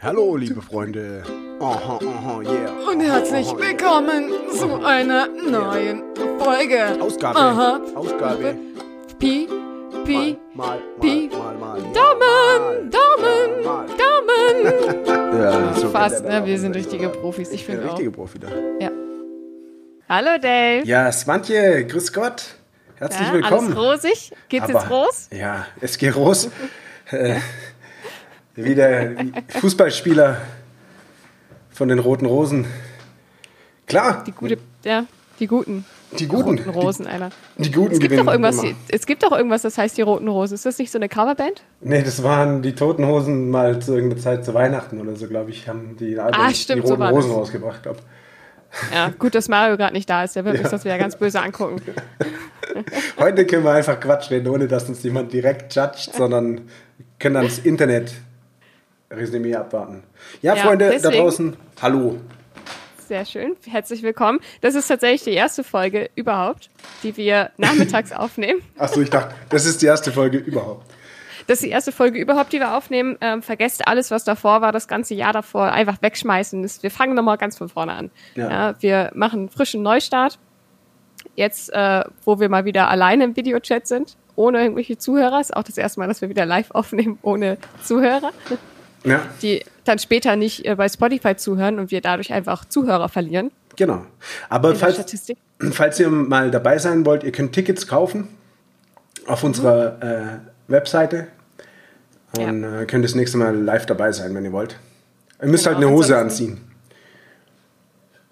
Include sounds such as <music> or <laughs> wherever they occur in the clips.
Hallo, liebe Freunde. Aha, aha, yeah. Und herzlich willkommen zu einer neuen Folge. Ausgabe. Aha. Ausgabe. Pi, Pi, Mal, mal, Pi. mal, mal. mal. Daumen, Daumen, Mal. Daumen. Ja, <laughs> so Fast, ne? Wir sind richtige Profis, ich finde auch. richtige Profi da. Ja. Hallo Dave. Ja, Svantje, grüß Gott. Herzlich Ja, willkommen. Alles rosig? Geht's jetzt Aber- los? Ja, es geht los. <laughs> äh, wieder die Fußballspieler von den Roten Rosen. Klar, Die gute, ja, die guten. die Guten. Roten Rosen, Alter. Die, die Guten Es gibt gewinnen doch irgendwas, immer. es gibt doch irgendwas, das heißt die Roten Rosen. Ist das nicht so eine Coverband? Nee, das waren die Toten Hosen mal zu irgendeiner Zeit zu Weihnachten oder so, glaube ich, haben die, Album, Ah, stimmt, die so Roten war Rosen das. rausgebracht. Glaub. Ja, gut, dass Mario gerade nicht da ist. Der wird Ja. uns das wieder ganz böse angucken. <laughs> Heute können wir einfach Quatsch reden, ohne dass uns jemand direkt judgt, sondern können das Internet Resümee abwarten. Ja, Ja, Freunde da deswegen- draußen, hallo. Sehr schön. Herzlich willkommen. Das ist tatsächlich die erste Folge überhaupt, die wir <laughs> nachmittags aufnehmen. Achso, ich dachte, das ist die erste Folge überhaupt. Das ist die erste Folge überhaupt, die wir aufnehmen. Ähm, vergesst alles, was davor war, das ganze Jahr davor, einfach wegschmeißen. Wir fangen nochmal ganz von vorne an. Ja. Ja. wir machen einen frischen Neustart. Jetzt, äh, wo wir mal wieder alleine im Videochat sind, ohne irgendwelche Zuhörer. Ist auch das erste Mal, dass wir wieder live aufnehmen, ohne Zuhörer. Ja, Die dann später nicht äh, bei Spotify zuhören und wir dadurch einfach Zuhörer verlieren genau. Aber falls, falls ihr mal dabei sein wollt, ihr könnt Tickets kaufen auf unserer äh, Webseite und äh, könnt das nächste Mal live dabei sein, wenn ihr wollt. Ihr müsst Genau, halt eine Hose anziehen.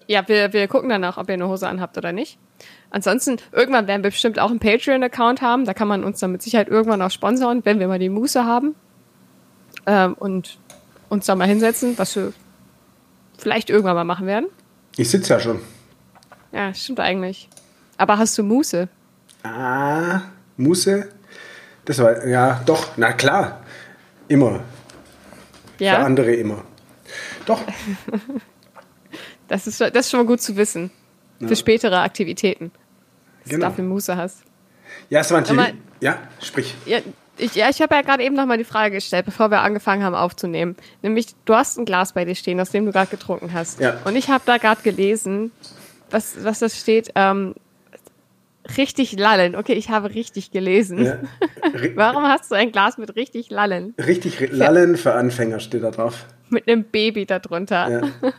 Ja, wir, wir gucken danach, ob ihr eine Hose anhabt oder nicht. Ansonsten, irgendwann werden wir bestimmt auch einen Patreon-Account haben. Da kann man uns dann mit Sicherheit irgendwann auch sponsoren, wenn wir mal die Muße haben. Ähm, und uns da mal hinsetzen, was wir vielleicht irgendwann mal machen werden. Ich sitze ja schon. Ja, stimmt eigentlich. Aber hast du Muße? Ah, Muße? Das war, ja, doch, na klar. Immer. Für Ja, andere immer. Doch, <laughs> das ist, das ist schon mal gut zu wissen. Für spätere Aktivitäten. Dass Genau. du dafür Muße hast. ja, Aber- ja, sprich. Ja, ich, ja, ich habe ja gerade eben noch mal die Frage gestellt, bevor wir angefangen haben aufzunehmen. Nämlich, du hast ein Glas bei dir stehen, aus dem du gerade getrunken hast. Ja. Und ich habe da gerade gelesen, was, was das steht. Ähm, richtig lallen. Okay, ich habe richtig gelesen. Ja. <laughs> Warum hast du ein Glas mit richtig lallen? Richtig ri- Lallen für Anfänger steht da drauf. Mit einem Baby darunter. Ja, <laughs>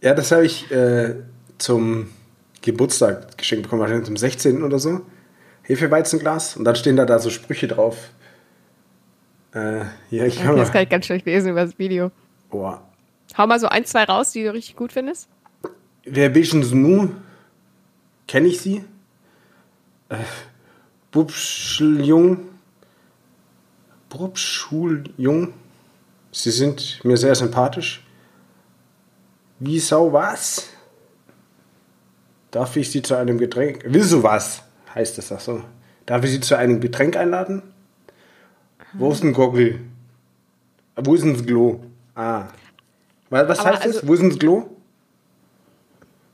ja das habe ich äh, zum Geburtstag geschenkt bekommen, wahrscheinlich zum 16. oder so. Hefeweizenglas. Und dann stehen da, da so Sprüche drauf. Äh, ja, ich Okay, das kann ich ganz schlecht lesen über das Video. Oh. Hau mal so ein, zwei raus, die du richtig gut findest. Wer bischen Sie nu? Kenne ich sie? Äh, Bubschuljung. Bubschuljung. Sie sind mir sehr sympathisch. Wie sau was? Darf ich Sie zu einem Getränk? Will so was? Heißt es ach so. Darf ich Sie zu einem Getränk einladen? Wo ist ein Goggle? Wo ist ein Glo? Ah. Was Aber heißt das? also- Wo ist ein Glo?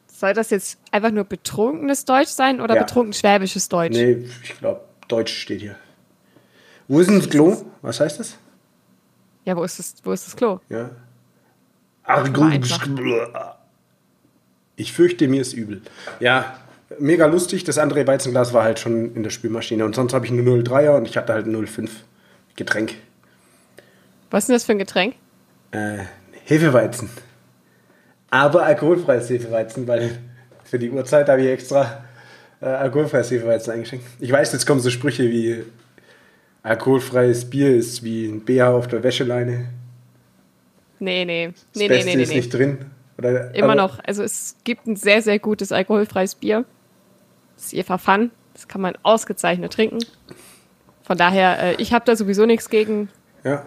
Soll das jetzt einfach nur betrunkenes Deutsch sein oder Ja. betrunken schwäbisches Deutsch? Nee, ich glaube, Deutsch steht hier. Wo ist das Klo? Was heißt das? Ja, wo ist das, wo ist das Klo? Ja. einfach. Ich fürchte, mir ist übel. Ja, mega lustig. Das andere Weizenglas war halt schon in der Spülmaschine. Und sonst habe ich nur 03er und ich hatte halt 05 Getränk. Was ist denn das für ein Getränk? Äh, Hefeweizen. Aber alkoholfreies Hefeweizen, weil für die Uhrzeit habe ich extra äh, alkoholfreies Hefeweizen eingeschenkt. Ich weiß, jetzt kommen so Sprüche wie alkoholfreies Bier ist wie ein BH auf der Wäscheleine. Nee, nee. Das Nee, nee, Beste nee, nee, ist nee. nicht drin. Oder, Immer noch. Also es gibt ein sehr, sehr gutes alkoholfreies Bier. Das ist Eva Fun. Das kann man ausgezeichnet trinken. Von daher, äh, ich habe da sowieso nichts gegen. Ja.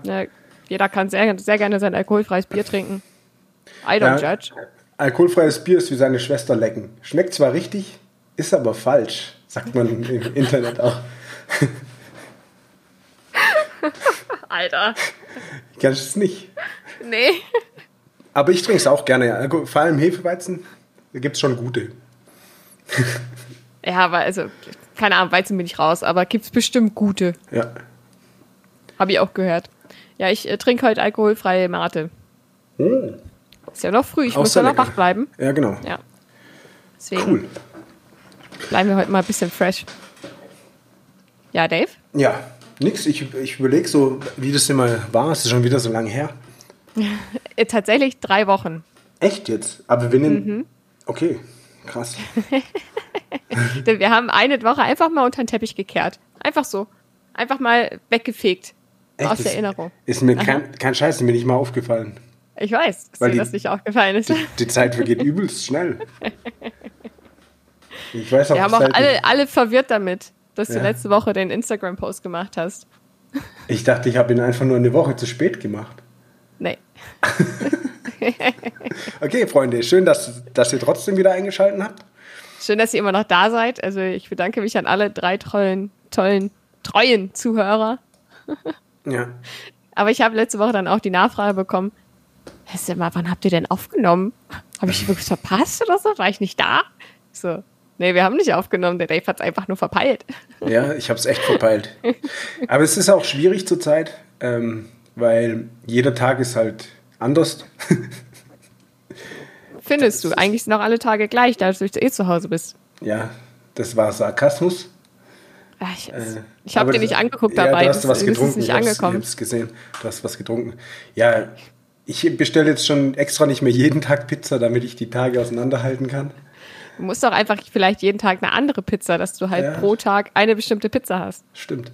Jeder kann sehr, sehr gerne sein alkoholfreies Bier trinken. I don't Ja. judge. Alkoholfreies Bier ist wie seine Schwester lecken. Schmeckt zwar richtig, ist aber falsch, sagt man im Internet auch. <laughs> Alter. Kennst du es nicht? Nee. Aber ich trinke es auch gerne. Alko- Vor allem Hefeweizen, da gibt es schon gute. Ja, aber also, keine Ahnung, Weizen bin ich raus, aber gibt's bestimmt gute. Ja. Habe ich auch gehört. Ja, ich äh, trinke heute alkoholfreie Mate. Hm. Ist ja noch früh, ich Auch muss ja noch wach bleiben. Ja, genau. Ja. Deswegen Cool. bleiben wir heute mal ein bisschen fresh. Ja, Dave? Ja, nix. Ich, ich überlege so, wie das immer war. Es ist schon wieder so lange her. <laughs> Äh, tatsächlich drei Wochen. Echt jetzt? Aber wir nehmen. Mhm. Okay, krass. <laughs> Denn wir haben eine Woche einfach mal unter den Teppich gekehrt. Einfach so. Einfach mal weggefegt. Echt? Aus der Erinnerung. Ist mir kein, kein Scheiß, ist mir nicht mal aufgefallen. Ich weiß, dass Weil dir die- das nicht aufgefallen ist. Die, die Zeit vergeht <laughs> übelst schnell. Ich weiß auch, Wir haben auch alle, alle verwirrt damit, dass du Ja. letzte Woche den Instagram-Post gemacht hast. Ich dachte, ich habe ihn einfach nur eine Woche zu spät gemacht. Nee. <laughs> <laughs> Okay, Freunde, schön, dass, dass ihr trotzdem wieder eingeschaltet habt. Schön, dass ihr immer noch da seid. Also ich bedanke mich an alle drei tollen, tollen, treuen Zuhörer. Ja. <laughs> Aber ich habe letzte Woche dann auch die Nachfrage bekommen, du mal, wann habt ihr denn aufgenommen? Habe ich wirklich verpasst oder so? War ich nicht da? Ich So, nee, wir haben nicht aufgenommen. Der Dave hat es einfach nur verpeilt. Ja, ich habe es echt verpeilt. <laughs> Aber es ist auch schwierig zurzeit, ähm, weil jeder Tag ist halt anders. <laughs> Findest du? Eigentlich sind auch alle Tage gleich, da du eh zu Hause bist. ja, das war Sarkasmus. Ja, ich Äh, ich habe dir das- nicht angeguckt ja, dabei. Du hast das, was das getrunken. ist nicht angekommen. Ich hab's gesehen. Du hast was getrunken. Ja, ich bestelle jetzt schon extra nicht mehr jeden Tag Pizza, damit ich die Tage auseinanderhalten kann. Du musst doch einfach vielleicht jeden Tag eine andere Pizza, dass du halt Ja. pro Tag eine bestimmte Pizza hast. Stimmt.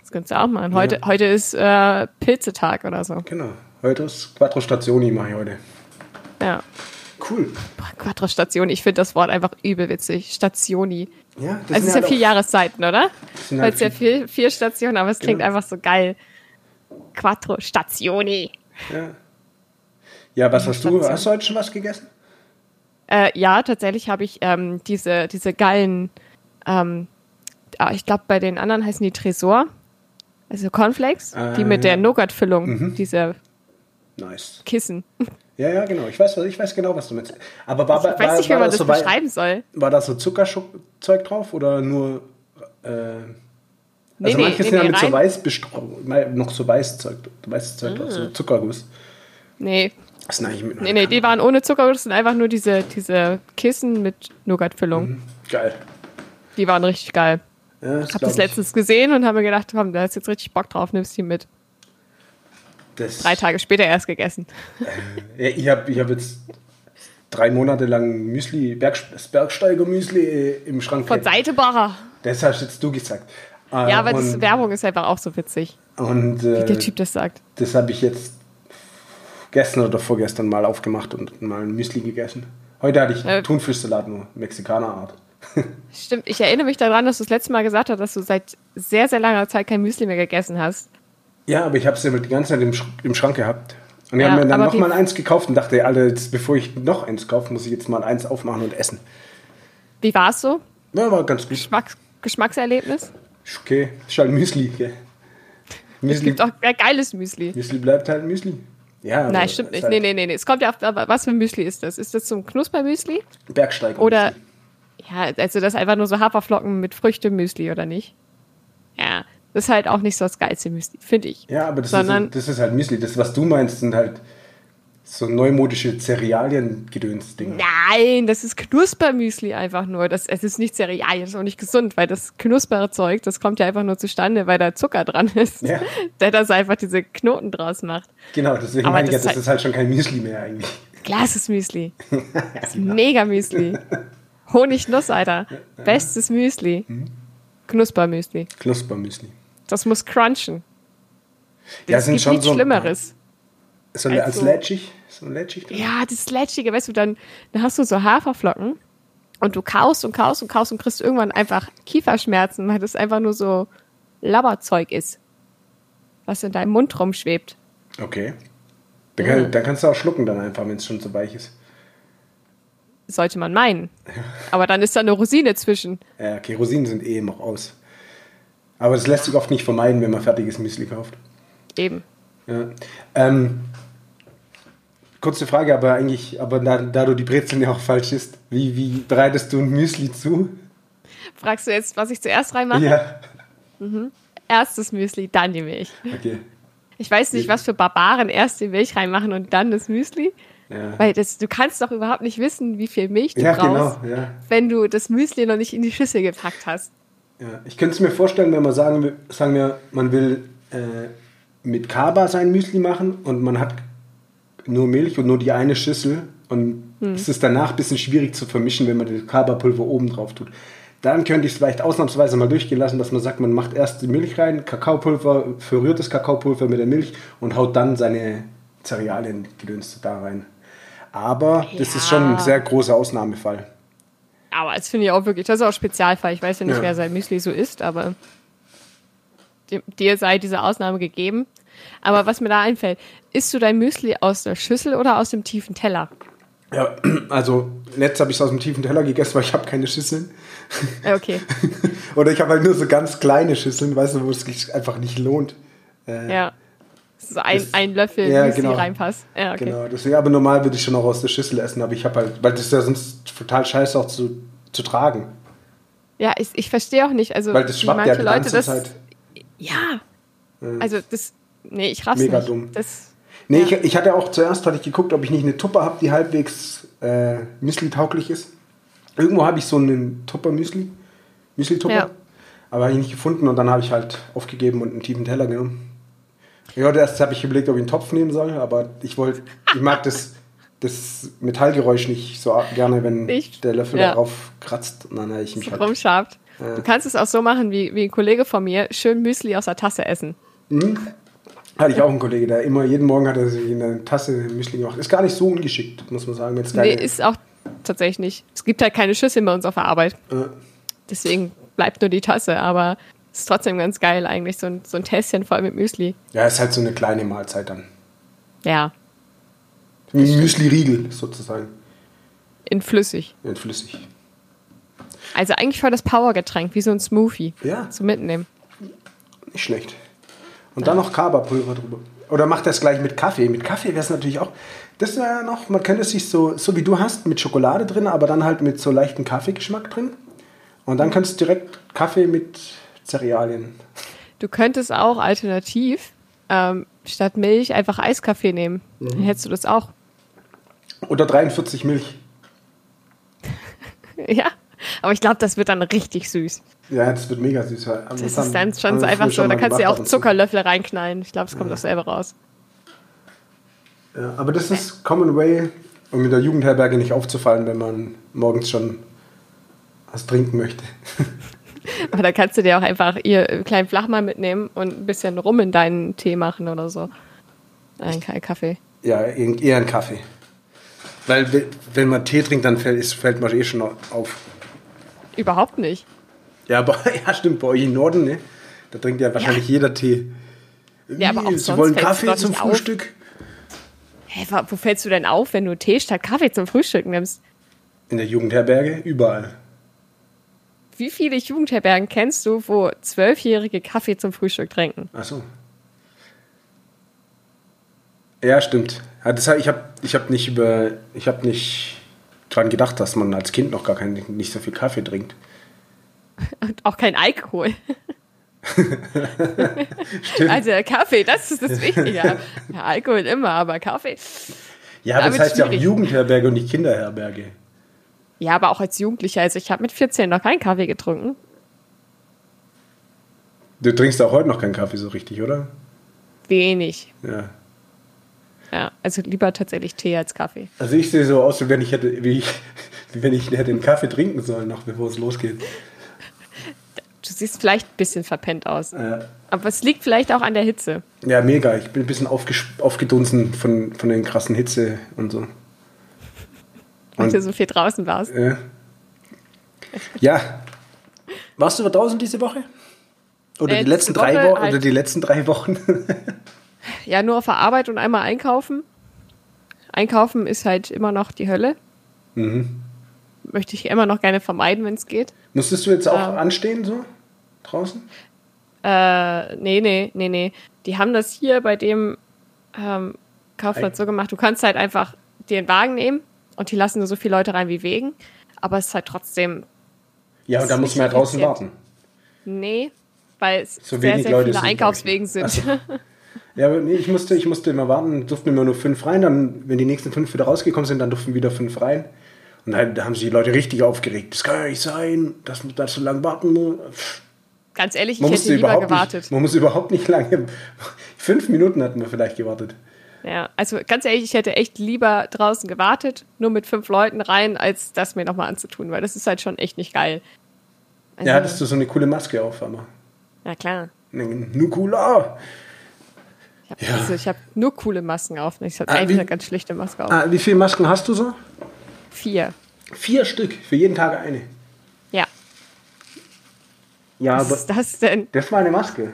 Das könntest du auch machen. Heute, heute ist äh, Pilzetag oder so. Genau. Heute ist Quattro Stationi mache ich heute. Ja. Cool. Boah, Quattro-Station, ich finde das Wort einfach übel witzig. Stationi. Ja, das Also es ist ja vier halt Jahreszeiten, oder? sind Weil halt es ja vier, vier Stationen, aber es klingt Genau. einfach so geil. Quattro Stationi. Ja. ja, was hast du? Hast du heute schon was gegessen? Äh, ja, tatsächlich habe ich ähm, diese, diese geilen, ähm, ah, ich glaube, bei den anderen heißen die Tresor. Also Cornflakes, Ah, die mit der Nougat-Füllung, diese Nice. Kissen. Ja, ja, genau. Ich weiß, ich weiß genau, was du meinst. Aber war, Ich weiß nicht, wie war, man das so beschreiben soll. war da so Zuckerzeug drauf oder nur. Äh, Nee, also nee, manche nee, sind ja mit so weiß bestro- mal- noch so Weißzeug, weißes Zeug drauf, Ah. so Zuckerguss. Nee, Das sind eigentlich mit nee, nee, die waren ohne Zucker, das sind einfach nur diese, diese Kissen mit Nougat-Füllung. Geil. Die waren richtig geil. Ja, das Ich habe das letztens gesehen und habe mir gedacht, komm, da ist jetzt richtig Bock drauf, nimmst die mit. Das, Drei Tage später erst gegessen. Ja, ich habe ich hab jetzt drei Monate lang Müsli, Berg, das Bergsteiger-Müsli äh, im Schrank. Von. Seitebacher. Das hast jetzt du gesagt. Äh, Ja, aber das und, Werbung ist einfach auch so witzig, Und wie äh, der Typ das sagt. das habe ich jetzt gestern oder vorgestern mal aufgemacht und mal ein Müsli gegessen. Heute hatte ich Äh. Thunfischsalat, nur Mexikanerart. <laughs> Stimmt, ich erinnere mich daran, dass du das letzte Mal gesagt hast, dass du seit sehr, sehr langer Zeit kein Müsli mehr gegessen hast. Ja, aber ich habe es ja die ganze Zeit im, Sch im Schrank gehabt. Und ich Ja, habe mir dann aber noch mal wie- eins gekauft und dachte, Alter, jetzt, bevor ich noch eins kaufe, muss ich jetzt mal eins aufmachen und essen. Wie war es so? Ja, war ganz gut. Geschmacks Geschmackserlebnis? Okay, ist halt Müsli. Gell? Es Müsli, gibt auch geiles Müsli. Müsli bleibt halt Müsli. Ja, Nein, stimmt nicht. Halt Nee, nee, nee, nee. Es kommt ja auf, was für ein Müsli ist das? Ist das so ein Knuspermüsli? Bergsteiger. Oder, ja, also das ist einfach nur so Haferflocken mit Früchte-Müsli, oder nicht? Ja, das ist halt auch nicht so das geilste Müsli, finde ich. Ja, aber das, Sondern- ist, das ist halt Müsli. Das, was du meinst, sind halt so neumodische Cerealien-Gedöns-Dinger. Nein, das ist Knuspermüsli einfach nur. Das, es ist nicht Cerealien, das ist auch nicht gesund, weil das knuspere Zeug, das kommt ja einfach nur zustande, weil da Zucker dran ist. Ja. <laughs> Der das einfach diese Knoten draus macht. Genau, deswegen Aber meine ich ja, das das ist ist halt schon kein Müsli mehr eigentlich. Klares Müsli. <laughs> Das ist mega Müsli. <laughs> Honignuss, Alter. Bestes Müsli. Mhm. Knuspermüsli. Knuspermüsli. Das muss crunchen. Ja, Es sind gibt schon nichts so Schlimmeres. So als Also- Lätschig. So lätschig drin. Ja, das Lätschige, weißt du, dann, dann hast du so Haferflocken und du kaust und kaust und kaust und kriegst irgendwann einfach Kieferschmerzen, weil das einfach nur so Labberzeug ist, was in deinem Mund rumschwebt. Okay. Dann, kann, dann kannst du auch schlucken dann einfach, wenn es schon so weich ist. Sollte man meinen. Aber dann ist da eine Rosine zwischen. Ja, okay, Rosinen sind eh noch aus. Aber das lässt sich oft nicht vermeiden, wenn man fertiges Müsli kauft. Eben. Ja. Ähm, kurze Frage, aber eigentlich, aber da, da du die Brezeln ja auch falsch isst, wie, wie bereitest du ein Müsli zu? Fragst du jetzt, was ich zuerst reinmache? Ja. Erstes Müsli, dann die Milch. Okay. Ich weiß nicht, was für Barbaren erst die Milch reinmachen und dann das Müsli. Ja. Weil das, du kannst doch überhaupt nicht wissen, wie viel Milch du Ja, brauchst, genau, ja. wenn du das Müsli noch nicht in die Schüssel gepackt hast. Ja, ich könnte es mir vorstellen, wenn man sagen will, sagen wir, man will äh, mit Kaba sein Müsli machen und man hat nur Milch und nur die eine Schüssel und es ist danach ein bisschen schwierig zu vermischen, wenn man das Kaba-Pulver oben drauf tut. Dann könnte ich es vielleicht ausnahmsweise mal durchgehen lassen, dass man sagt, man macht erst die Milch rein, Kakaopulver, verrührt das Kakaopulver mit der Milch und haut dann seine Cerealien gedönste da rein. Aber das ist schon ein Ja. sehr großer Ausnahmefall. Aber das finde ich auch wirklich, das ist auch Spezialfall. Ich weiß ja nicht, Ja. wer sein Müsli so isst, aber dir- sei diese Ausnahme gegeben. Aber was mir da einfällt, isst du dein Müsli aus der Schüssel oder aus dem tiefen Teller? Ja, <clears throat> also letzt habe ich es aus dem tiefen Teller gegessen, weil ich habe keine Schüsseln. Okay, <laughs> Oder ich habe halt nur so ganz kleine Schüsseln, weißt du, wo es sich einfach nicht lohnt. Äh, ja. So ein, Das- ein Löffel Ja, genau. reinpasst. Ja, okay. Genau, deswegen, aber normal würde ich schon auch aus der Schüssel essen, aber ich habe halt, weil das ist ja sonst total scheiße auch zu, zu tragen. Ja, ich, ich verstehe auch nicht, also Weil das schwappt ja manche die Leute ganze das. Zeit. Ja. Also das. Nee, ich raff's Mega nicht. dumm. Das, Nee, Ja. ich, ich hatte auch zuerst hatte ich geguckt, ob ich nicht eine Tupper habe, die halbwegs äh, Müsli-tauglich ist. Irgendwo habe ich so einen Tupper-Müsli, Müsli-Tupper, Ja. aber habe ich nicht gefunden und dann habe ich halt aufgegeben und einen tiefen Teller genommen. Ja, erst habe ich überlegt, ob ich einen Topf nehmen soll, aber ich wollte, ich mag das, das Metallgeräusch nicht so gerne, wenn Nicht? der Löffel Ja. darauf kratzt und dann habe ich mich so halt. rumschabt. Du kannst es auch so machen, wie, wie ein Kollege von mir, schön Müsli aus der Tasse essen. Hatte ich auch einen Kollege, der immer jeden Morgen hat er sich in eine Tasse Müsli gemacht. Ist gar nicht so ungeschickt, muss man sagen. Jetzt Nee, ist auch tatsächlich nicht. Es gibt halt keine Schüssel bei uns auf der Arbeit. äh, Deswegen bleibt nur die Tasse, aber ist trotzdem ganz geil eigentlich, so ein, so ein Tässchen voll mit Müsli. ja, ist halt so eine kleine Mahlzeit dann. Ja, Müsli-Riegel sozusagen. in flüssig. Ja, flüssig. Also eigentlich voll das Powergetränk, wie so ein Smoothie. Ja. Zum Mitnehmen. Nicht schlecht. Und dann noch Kaba-Pulver drüber. Oder macht das gleich mit Kaffee. Mit Kaffee wäre es natürlich auch. Das wäre noch, man könnte es sich so, so wie du hast, mit Schokolade drin, aber dann halt mit so leichtem Kaffeegeschmack drin. Und dann könntest du direkt Kaffee mit Cerealien. Du könntest auch alternativ ähm, statt Milch einfach Eiskaffee nehmen. Dann hättest du das auch. Oder 43 Milch. <laughs> ja. Aber ich glaube, das wird dann richtig süß. Ja, das wird mega süß. Das ist dann schon so einfach so. Da kannst du ja auch Zuckerlöffel reinknallen. Ich glaube, es kommt dasselbe raus. Ja, aber das ist Common Way, um mit der Jugendherberge nicht aufzufallen, wenn man morgens schon was trinken möchte. <laughs> Aber da kannst du dir auch einfach ihr kleinen Flachmann mitnehmen und ein bisschen rum in deinen Tee machen oder so. Kein Kaffee. Ja, eher ein Kaffee. Weil we- wenn man Tee trinkt, dann fällt, ist- fällt man eh schon auf. Überhaupt nicht. Ja, aber <laughs> ja, stimmt, bei euch im Norden, ne? Da trinkt ja wahrscheinlich jeder Tee. Ja, aber auch Wie, Sie wollen Kaffee zum. Frühstück? Hä, wo fällst du denn auf, wenn du Tee statt Kaffee zum Frühstück nimmst? In der Jugendherberge? Überall. Wie viele Jugendherbergen kennst du, wo Zwölfjährige Kaffee zum Frühstück trinken? Ach so. Ja, stimmt. Ja, das, ich habe ich hab nicht über, ich habe nicht dran gedacht, dass man als Kind noch gar kein, nicht so viel Kaffee trinkt. <laughs> Und auch kein Alkohol. <laughs> also Kaffee, das ist das Wichtige. Ja, <laughs> Alkohol immer, aber Kaffee. Ja, aber das heißt ja auch schwierig. Jugendherberge und nicht Kinderherberge. Ja, aber auch als Jugendlicher. Also ich habe mit 14 noch keinen Kaffee getrunken. Du trinkst auch heute noch keinen Kaffee so richtig, oder? Wenig. Ja. Ja, also lieber tatsächlich Tee als Kaffee. Also ich sehe so aus, wie wenn ich hätte, wie, ich, <laughs> wie wenn ich hätte den Kaffee trinken sollen, noch bevor es losgeht. Du siehst vielleicht ein bisschen verpennt aus. Äh, Aber es liegt vielleicht auch an der Hitze. ja, mega. Ich bin ein bisschen aufgedunsen von, von den krassen Hitze und so. Weil Und- du so viel draußen warst. Ja. ja. Warst du draußen diese Woche? Oder Äh, die letzten diese drei Woche Wochen? halt- Oder die letzten drei Wochen? Ja, nur auf der Arbeit und einmal einkaufen. Einkaufen ist halt immer noch die Hölle. mhm. Möchte ich immer noch gerne vermeiden, wenn es geht. Musstest du jetzt auch Ähm. anstehen so? Draußen? Äh, nee, nee, nee, nee. Die haben das hier bei dem ähm, Kaufplatz so gemacht. Du kannst halt einfach dir einen Wagen nehmen und die lassen nur so viele Leute rein wie wegen. Aber es ist halt trotzdem, Ja, und da muss man ja nicht draußen warten. nee, weil es So sehr, sehr Leute viele. Einkaufswegen sind. Ach so. Ja, aber nee, ich musste, ich musste immer warten, durften immer nur fünf rein, dann, wenn die nächsten fünf wieder rausgekommen sind, dann durften wieder fünf rein. Und dann, da haben sich die Leute richtig aufgeregt. Das kann ja nicht sein, dass man da so lange warten muss. Ganz ehrlich, ich Man hätte lieber gewartet. Nicht, man muss überhaupt nicht lange. <laughs> Fünf Minuten hatten wir vielleicht gewartet. Ja, also ganz ehrlich, ich hätte echt lieber draußen gewartet, nur mit fünf Leuten rein, als das mir nochmal anzutun, weil das ist halt schon echt nicht geil. Also, Ja, hattest du so eine coole Maske auf einmal. ja klar. Nukula. Ich habe Ja. also, ich hab nur coole Masken auf. Ich habe Ah, eine ganz schlichte Maske auf. Ah, wie viele Masken hast du so? Vier. Vier Stück, für jeden Tag eine. Ja. Ja, Was aber ist das denn? das war eine Maske.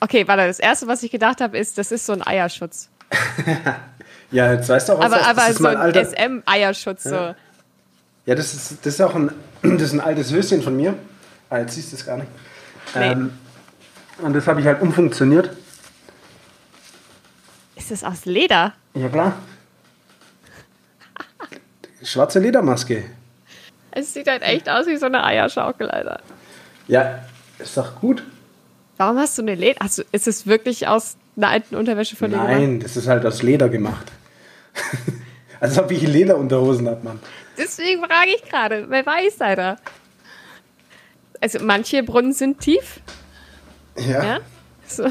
Okay, warte, das erste, was ich gedacht habe, ist, das ist so ein Eierschutz. <laughs> Ja, jetzt weißt du auch, was Aber, das ist. aber das ist so ein. SM-Eierschutz. So. Ja, das ist, das ist auch ein, <clears throat> das ist ein altes Höschen von mir. Ah, jetzt siehst du es gar nicht. Nee. Ähm, und das habe ich halt umfunktioniert. Ist das aus Leder? Ja, klar. Schwarze Ledermaske. Es sieht halt echt aus wie so eine Eierschaukel, Alter. Ja, ist doch gut. Warum hast du eine Leder? Du, ist es wirklich aus einer alten Unterwäsche von dir gemacht? Nein, das ist halt aus Leder gemacht. <laughs> Als ob ich Lederunterhosen habe, Mann. Deswegen frage ich gerade. Wer weiß, Alter. Also manche Brunnen sind tief, Ja. ja. So.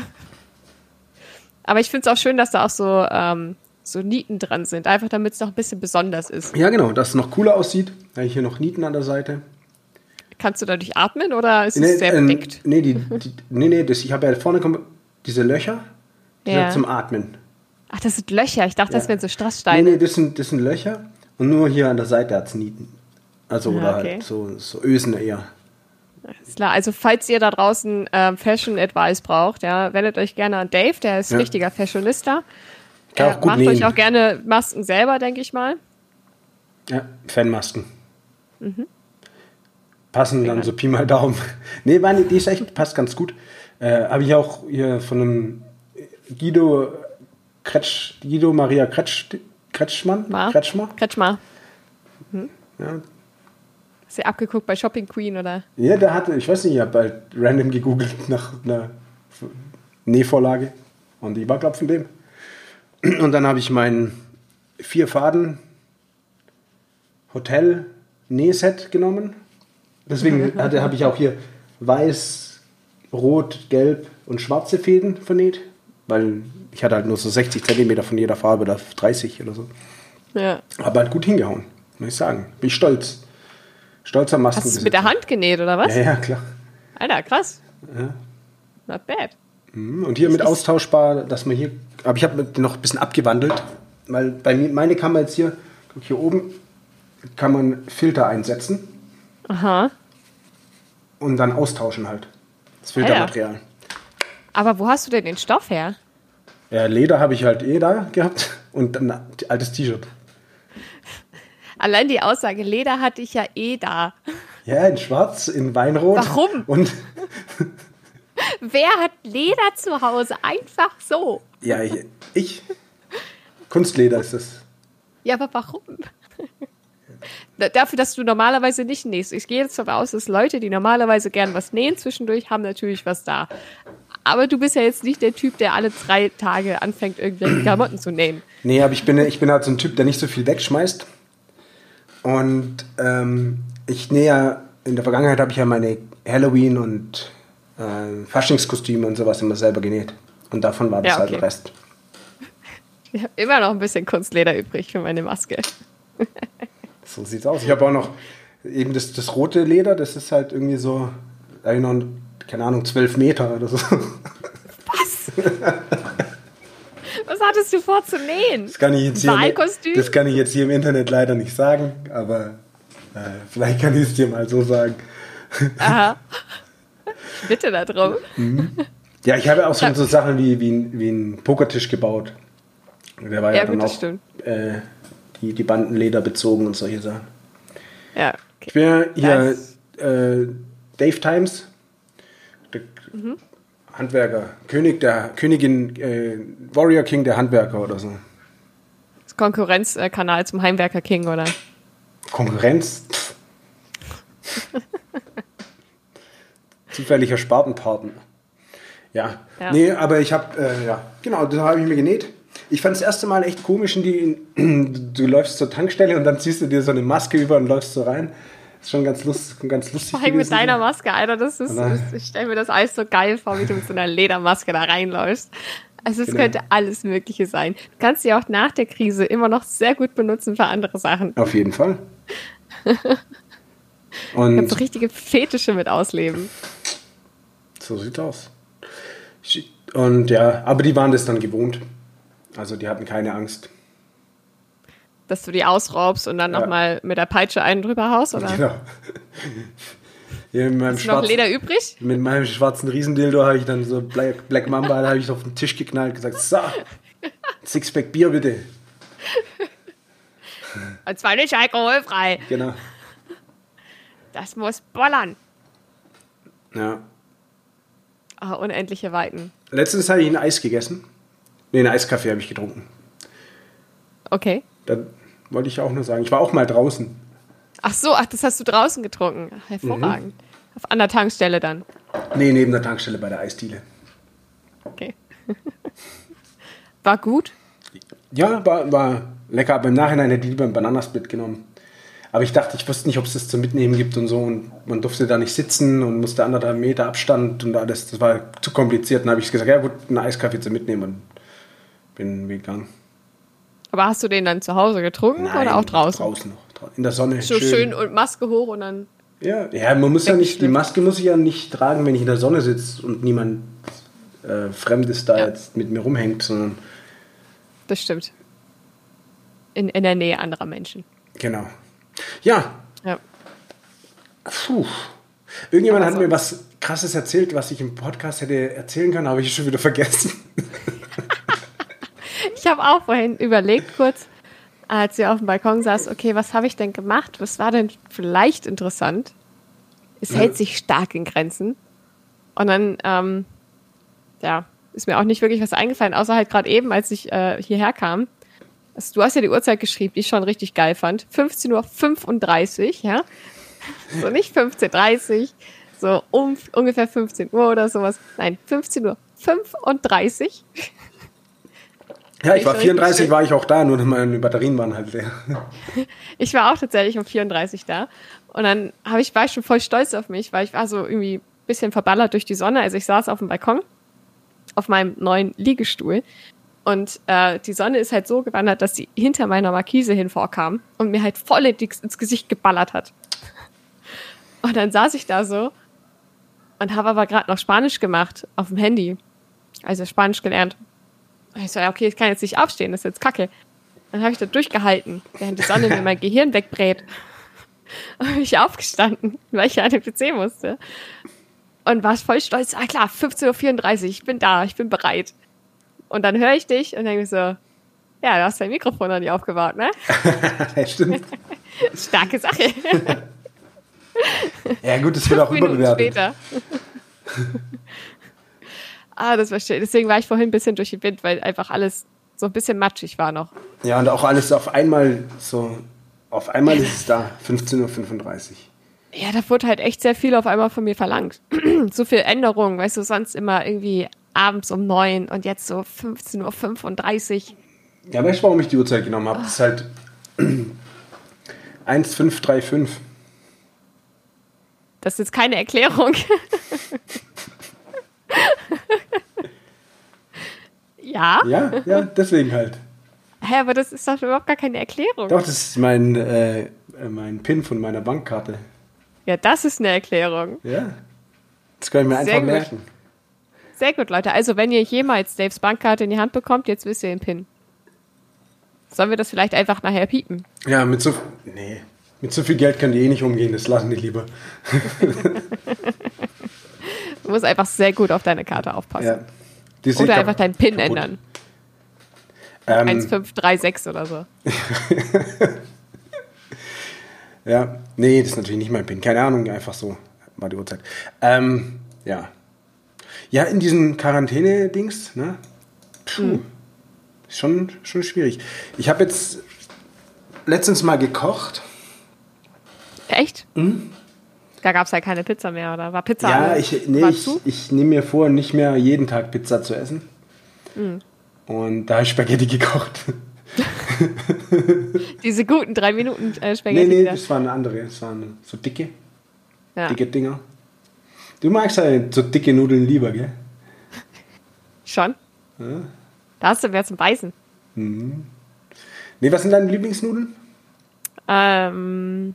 Aber ich finde es auch schön, dass da auch so, ähm, so Nieten dran sind. Einfach damit es noch ein bisschen besonders ist. Ja, genau, dass es noch cooler aussieht. Hier noch Nieten an der Seite. Kannst du dadurch atmen oder ist es sehr ähm, bedeckt? nee, die, die, nee, nee, das, ich habe ja vorne kommen diese Löcher die Ja. sind zum Atmen. Ach, das sind Löcher. Ich dachte, das Ja. wären so Nee, Strasssteine. nee, das sind, das sind Löcher und nur hier an der Seite hat es Nieten. Also, Ah, oder okay. halt so, so Ösen eher. Ist klar. Also falls ihr da draußen ähm, Fashion Advice braucht, ja, wendet euch gerne an Dave. Der ist Ja. richtiger Fashionista. Kann auch gut macht nähen. euch auch gerne Masken selber, denke ich mal. Ja, Fanmasken. Mhm. Passen dann so Pi mal Daumen. <laughs> nee, meine, die ist echt, passt ganz gut. Äh, Habe ich auch hier von einem Guido Kretsch, Guido Maria Kretsch, Kretschmann? Mal. Kretschmer? Kretschmer. Ja. Ist sie abgeguckt bei Shopping Queen oder? ja, der hatte, ich weiß nicht, ich habe halt random gegoogelt <laughs> nach einer Nähvorlage und die war, glaube ich, von dem. <clears throat> Und dann habe ich mein vier Faden Hotel Nähset genommen. Deswegen <laughs> habe ich auch hier weiß, rot, gelb und schwarze Fäden vernäht, weil ich hatte halt nur so 60 Zentimeter von jeder Farbe oder 30 oder so. Ja. Aber halt gut hingehauen, muss ich sagen. Bin ich stolz. Stolzer Masken. Hast du mit der Hand genäht oder was? Ja, ja, klar. Alter, krass. Not bad. Mhm, Und hier mit austauschbar, dass man hier, aber ich habe noch ein bisschen abgewandelt, weil bei mir, meine kann man jetzt hier, guck hier oben, kann man Filter einsetzen Aha. und dann austauschen halt. Das Filtermaterial. Aber wo hast du denn den Stoff her? Ja, Leder habe ich halt eh da gehabt und ein altes T-Shirt. Allein die Aussage, Leder hatte ich ja eh da. Ja, in schwarz, in Weinrot. Warum? Und <laughs> Wer hat Leder zu Hause? Einfach so. ja, ich, ich Kunstleder ist das. Ja, aber warum? <laughs> Da- Dafür, dass du normalerweise nicht nähst. Ich gehe jetzt davon aus, dass Leute, die normalerweise gern was nähen zwischendurch, haben natürlich was da. Aber du bist ja jetzt nicht der Typ, der alle drei Tage anfängt, irgendwelche Klamotten zu nähen. Nee, aber ich bin, ich bin halt so ein Typ, der nicht so viel wegschmeißt. Und ähm, ich nähe ja, in der Vergangenheit habe ich ja meine Halloween- und äh, Faschingskostüme und sowas immer selber genäht. Und davon war das Ja, halt okay. der Rest. Ich habe immer noch ein bisschen Kunstleder übrig für meine Maske. <laughs> So sieht's aus. Ich habe auch noch eben das, das rote Leder, das ist halt irgendwie so, da noch, keine Ahnung, 12 Meter oder so. Was? Was hattest du vor zu nähen? Das kann ich jetzt hier, Wahlkostüm? das kann ich jetzt hier im Internet leider nicht sagen, aber äh, vielleicht kann ich es dir mal so sagen. Aha. <laughs> Bitte darum. Ja, ich habe auch so, so Sachen wie, wie, wie einen Pokertisch gebaut. Der war ja, Ja, dann gut, das auch stimmt. äh, die, die Bandenleder bezogen und solche Sachen. Ja. Ich bin ja hier Das- äh, Dave Times, der Mhm. Handwerker, König der Königin, äh, Warrior King der Handwerker oder so. Das Konkurrenzkanal zum Heimwerker King, oder? Konkurrenz. <laughs> Zufälliger Spartenpartner. Ja. Ja. Nee, aber ich habe, äh, ja, genau, das habe ich mir genäht. Ich fand das erste Mal echt komisch, in die, <clears throat> du läufst zur Tankstelle und dann ziehst du dir so eine Maske über und läufst so rein. ist schon ganz, lust, ganz lustig. Vor allem mit deiner Maske, Alter. Das ist, Oder? ich stelle mir das alles so geil vor, wie du mit so einer Ledermaske da reinläufst. Also es Genau. könnte alles Mögliche sein. Du kannst sie auch nach der Krise immer noch sehr gut benutzen für andere Sachen. Auf jeden Fall. <laughs> Du kannst so Und richtige Fetische mit ausleben. so sieht's aus. Und ja, aber die waren das dann gewohnt. Also die hatten keine Angst. Dass du die ausraubst und dann Ja. nochmal mit der Peitsche einen drüber haust, oder? Genau. Hier mit, meinem Ist noch schwarzen, Leder übrig? mit meinem schwarzen Riesendildo habe ich dann so Black, Black Mamba, da habe ich auf den Tisch geknallt und gesagt, so, Sixpack Bier bitte. Und zwar nicht alkoholfrei. Genau. Das muss bollern. Ja. Ah, unendliche Weiten. Letztens habe ich ein Eis gegessen. Nee, einen Eiskaffee habe ich getrunken. Okay. Da wollte ich auch nur sagen. Ich war auch mal draußen. Ach so, ach, das hast du draußen getrunken. Hervorragend. Mhm. Auf einer Tankstelle dann. Nee, neben der Tankstelle bei der Eisdiele. Okay. <laughs> War gut? Ja, war, war lecker, aber im Nachhinein hätte ich lieber einen Bananasplit genommen. Aber ich dachte, ich wusste nicht, ob es das zum Mitnehmen gibt und so. Und man durfte da nicht sitzen und musste anderthalb Meter Abstand und alles. Das war zu kompliziert. Dann habe ich gesagt, ja gut, einen Eiskaffee zum Mitnehmen und bin gegangen. Aber hast du den dann zu Hause getrunken oder auch draußen? Draußen noch. In der Sonne. So schön. und Maske hoch und dann. Ja, ja, man muss ja nicht, die. Maske muss ich ja nicht tragen, wenn ich in der Sonne sitze und niemand äh, Fremdes da Ja. jetzt mit mir rumhängt, sondern Das stimmt. In, in der Nähe anderer Menschen. genau. Ja, Ja. Puh. Irgendjemand Aber hat mir was Krasses erzählt, was ich im Podcast hätte erzählen können, habe ich schon wieder vergessen. <laughs> Ich habe auch vorhin überlegt, kurz, als wir auf dem Balkon saß, okay, was habe ich denn gemacht? Was war denn vielleicht interessant? Es hält sich stark in Grenzen. Und dann, ähm, ja, ist mir auch nicht wirklich was eingefallen, außer halt gerade eben, als ich äh, hierher kam. Also, du hast ja die Uhrzeit geschrieben, die ich schon richtig geil fand. 15.35 Uhr, ja. So nicht 15.30 Uhr, so um ungefähr 15 Uhr oder sowas. Nein, 15.35 Uhr. Ja, ich Ich war war 34, richtig war ich auch da, nur meine Batterien waren halt leer. <laughs> Ich war auch tatsächlich um 34 da. Und dann hab ich, war ich schon voll stolz auf mich, weil ich war so irgendwie ein bisschen verballert durch die Sonne. Also ich saß auf dem Balkon auf meinem neuen Liegestuhl. Und äh, die Sonne ist halt so gewandert, dass sie hinter meiner Markise hin vorkam und mir halt voll ins ins Gesicht geballert hat. Und dann saß ich da so und habe aber gerade noch Spanisch gemacht auf dem Handy. Also Spanisch gelernt. Ich so, ja, okay, ich kann jetzt nicht aufstehen, das ist jetzt kacke. Dann habe ich da durchgehalten, während die Sonne mir mein Gehirn wegbrät. <laughs> Und bin ich aufgestanden, weil ich an den PC musste. Und war voll stolz. Ah klar, 15.34 Uhr, ich bin da, ich bin bereit. Und dann höre ich dich und denke so, ja, du hast dein Mikrofon noch nicht aufgebaut, ne? <laughs> Stimmt. <laughs> Starke Sache. Ja gut, das wird auch Minuten überbewertet. später. Ah, das war schön. Deswegen war ich vorhin ein bisschen durch den Wind, weil einfach alles so ein bisschen matschig war noch. Ja, und auch alles auf einmal so, auf einmal ist es da, 15.35 Uhr. Ja, da wurde halt echt sehr viel auf einmal von mir verlangt. <clears throat> so viel Änderungen, weißt du, sonst immer irgendwie abends um neun und jetzt so 15.35 Uhr. Ja, weißt du, warum ich die Uhrzeit genommen habe? Das ist halt <clears throat> 1535. Das ist jetzt keine Erklärung. <laughs> <laughs> ja? Ja, ja, deswegen halt. Hä, aber das ist doch überhaupt gar keine Erklärung. Doch, das ist mein, äh, mein PIN von meiner Bankkarte. Ja, das ist eine Erklärung. Ja. Das kann ich mir Sehr einfach gut. merken. Sehr gut, Leute. Also, wenn ihr jemals Daves Bankkarte in die Hand bekommt, jetzt wisst ihr den PIN. Sollen wir das vielleicht einfach nachher piepen? Ja, mit so, nee, mit so viel Geld können die eh nicht umgehen, das lassen die lieber. <laughs> <laughs> Du musst einfach sehr gut auf deine Karte aufpassen. Ja. Die Oder einfach deinen PIN kaputt. ändern. Ähm, 1536 oder so. <laughs> Ja, nee, das ist natürlich nicht mein PIN. Keine Ahnung, einfach so war die Uhrzeit. Ähm, ja. Ja, in diesen Quarantäne-Dings, ne? Puh. Ist schon, schon schwierig. Ich habe jetzt letztens mal gekocht. Echt? Da gab es halt keine Pizza mehr, oder? War Pizza Ja, ich, nee, ich, ich nehme mir vor, nicht mehr jeden Tag Pizza zu essen. Mhm. Und da habe ich Spaghetti gekocht. <laughs> Diese guten drei Minuten äh, Nee, Spaghetti. nee, wieder. das waren andere. Das waren so dicke, ja. dicke Dinger. Du magst halt so dicke Nudeln lieber, gell? Schon? Da hast du mehr zum Beißen. Nee, was sind deine Lieblingsnudeln? Ähm,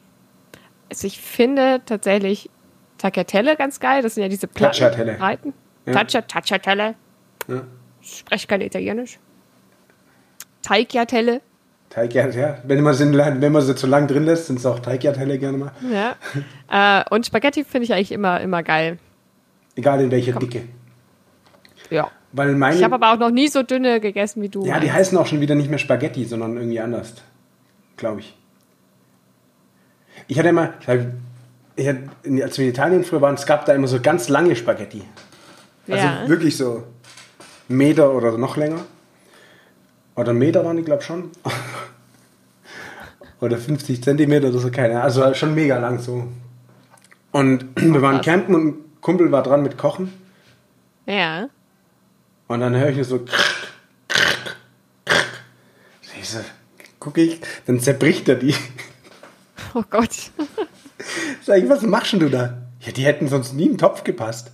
also ich finde tatsächlich Tagliatelle ganz geil. Das sind ja diese Platten. Tagliatelle. Breiten. Ja. Tagliatelle. Tagliatelle. Ja. Ich spreche kein Italienisch. Teigiatelle. Teigjartelle, ja. Wenn man, sie, wenn man sie zu lang drin lässt, sind es auch Teigjartelle gerne mal. Ja. äh, und Spaghetti finde ich eigentlich immer, immer geil. Egal in welcher Dicke. Ja. Weil meine. Ich habe aber auch noch nie so dünne gegessen wie du. ja, die meinst. heißen auch schon wieder nicht mehr Spaghetti, sondern irgendwie anders. Glaube ich. Ich hatte immer, ich hatte, als wir in Italien früher waren, es gab da immer so ganz lange Spaghetti. Also ja. wirklich so Meter oder noch länger. Oder einen Meter waren die, glaube ich, schon. <laughs> oder 50 Zentimeter oder so, keine Ahnung. Also schon mega lang so. Und <clears throat> wir waren krass. campen und ein Kumpel war dran mit Kochen. Ja. Und dann höre ich nur so. <laughs> Ich so, guck ich, dann zerbricht er die. Oh Gott. Sag ich, was machst du da? Ja, die hätten sonst nie in den Topf gepasst.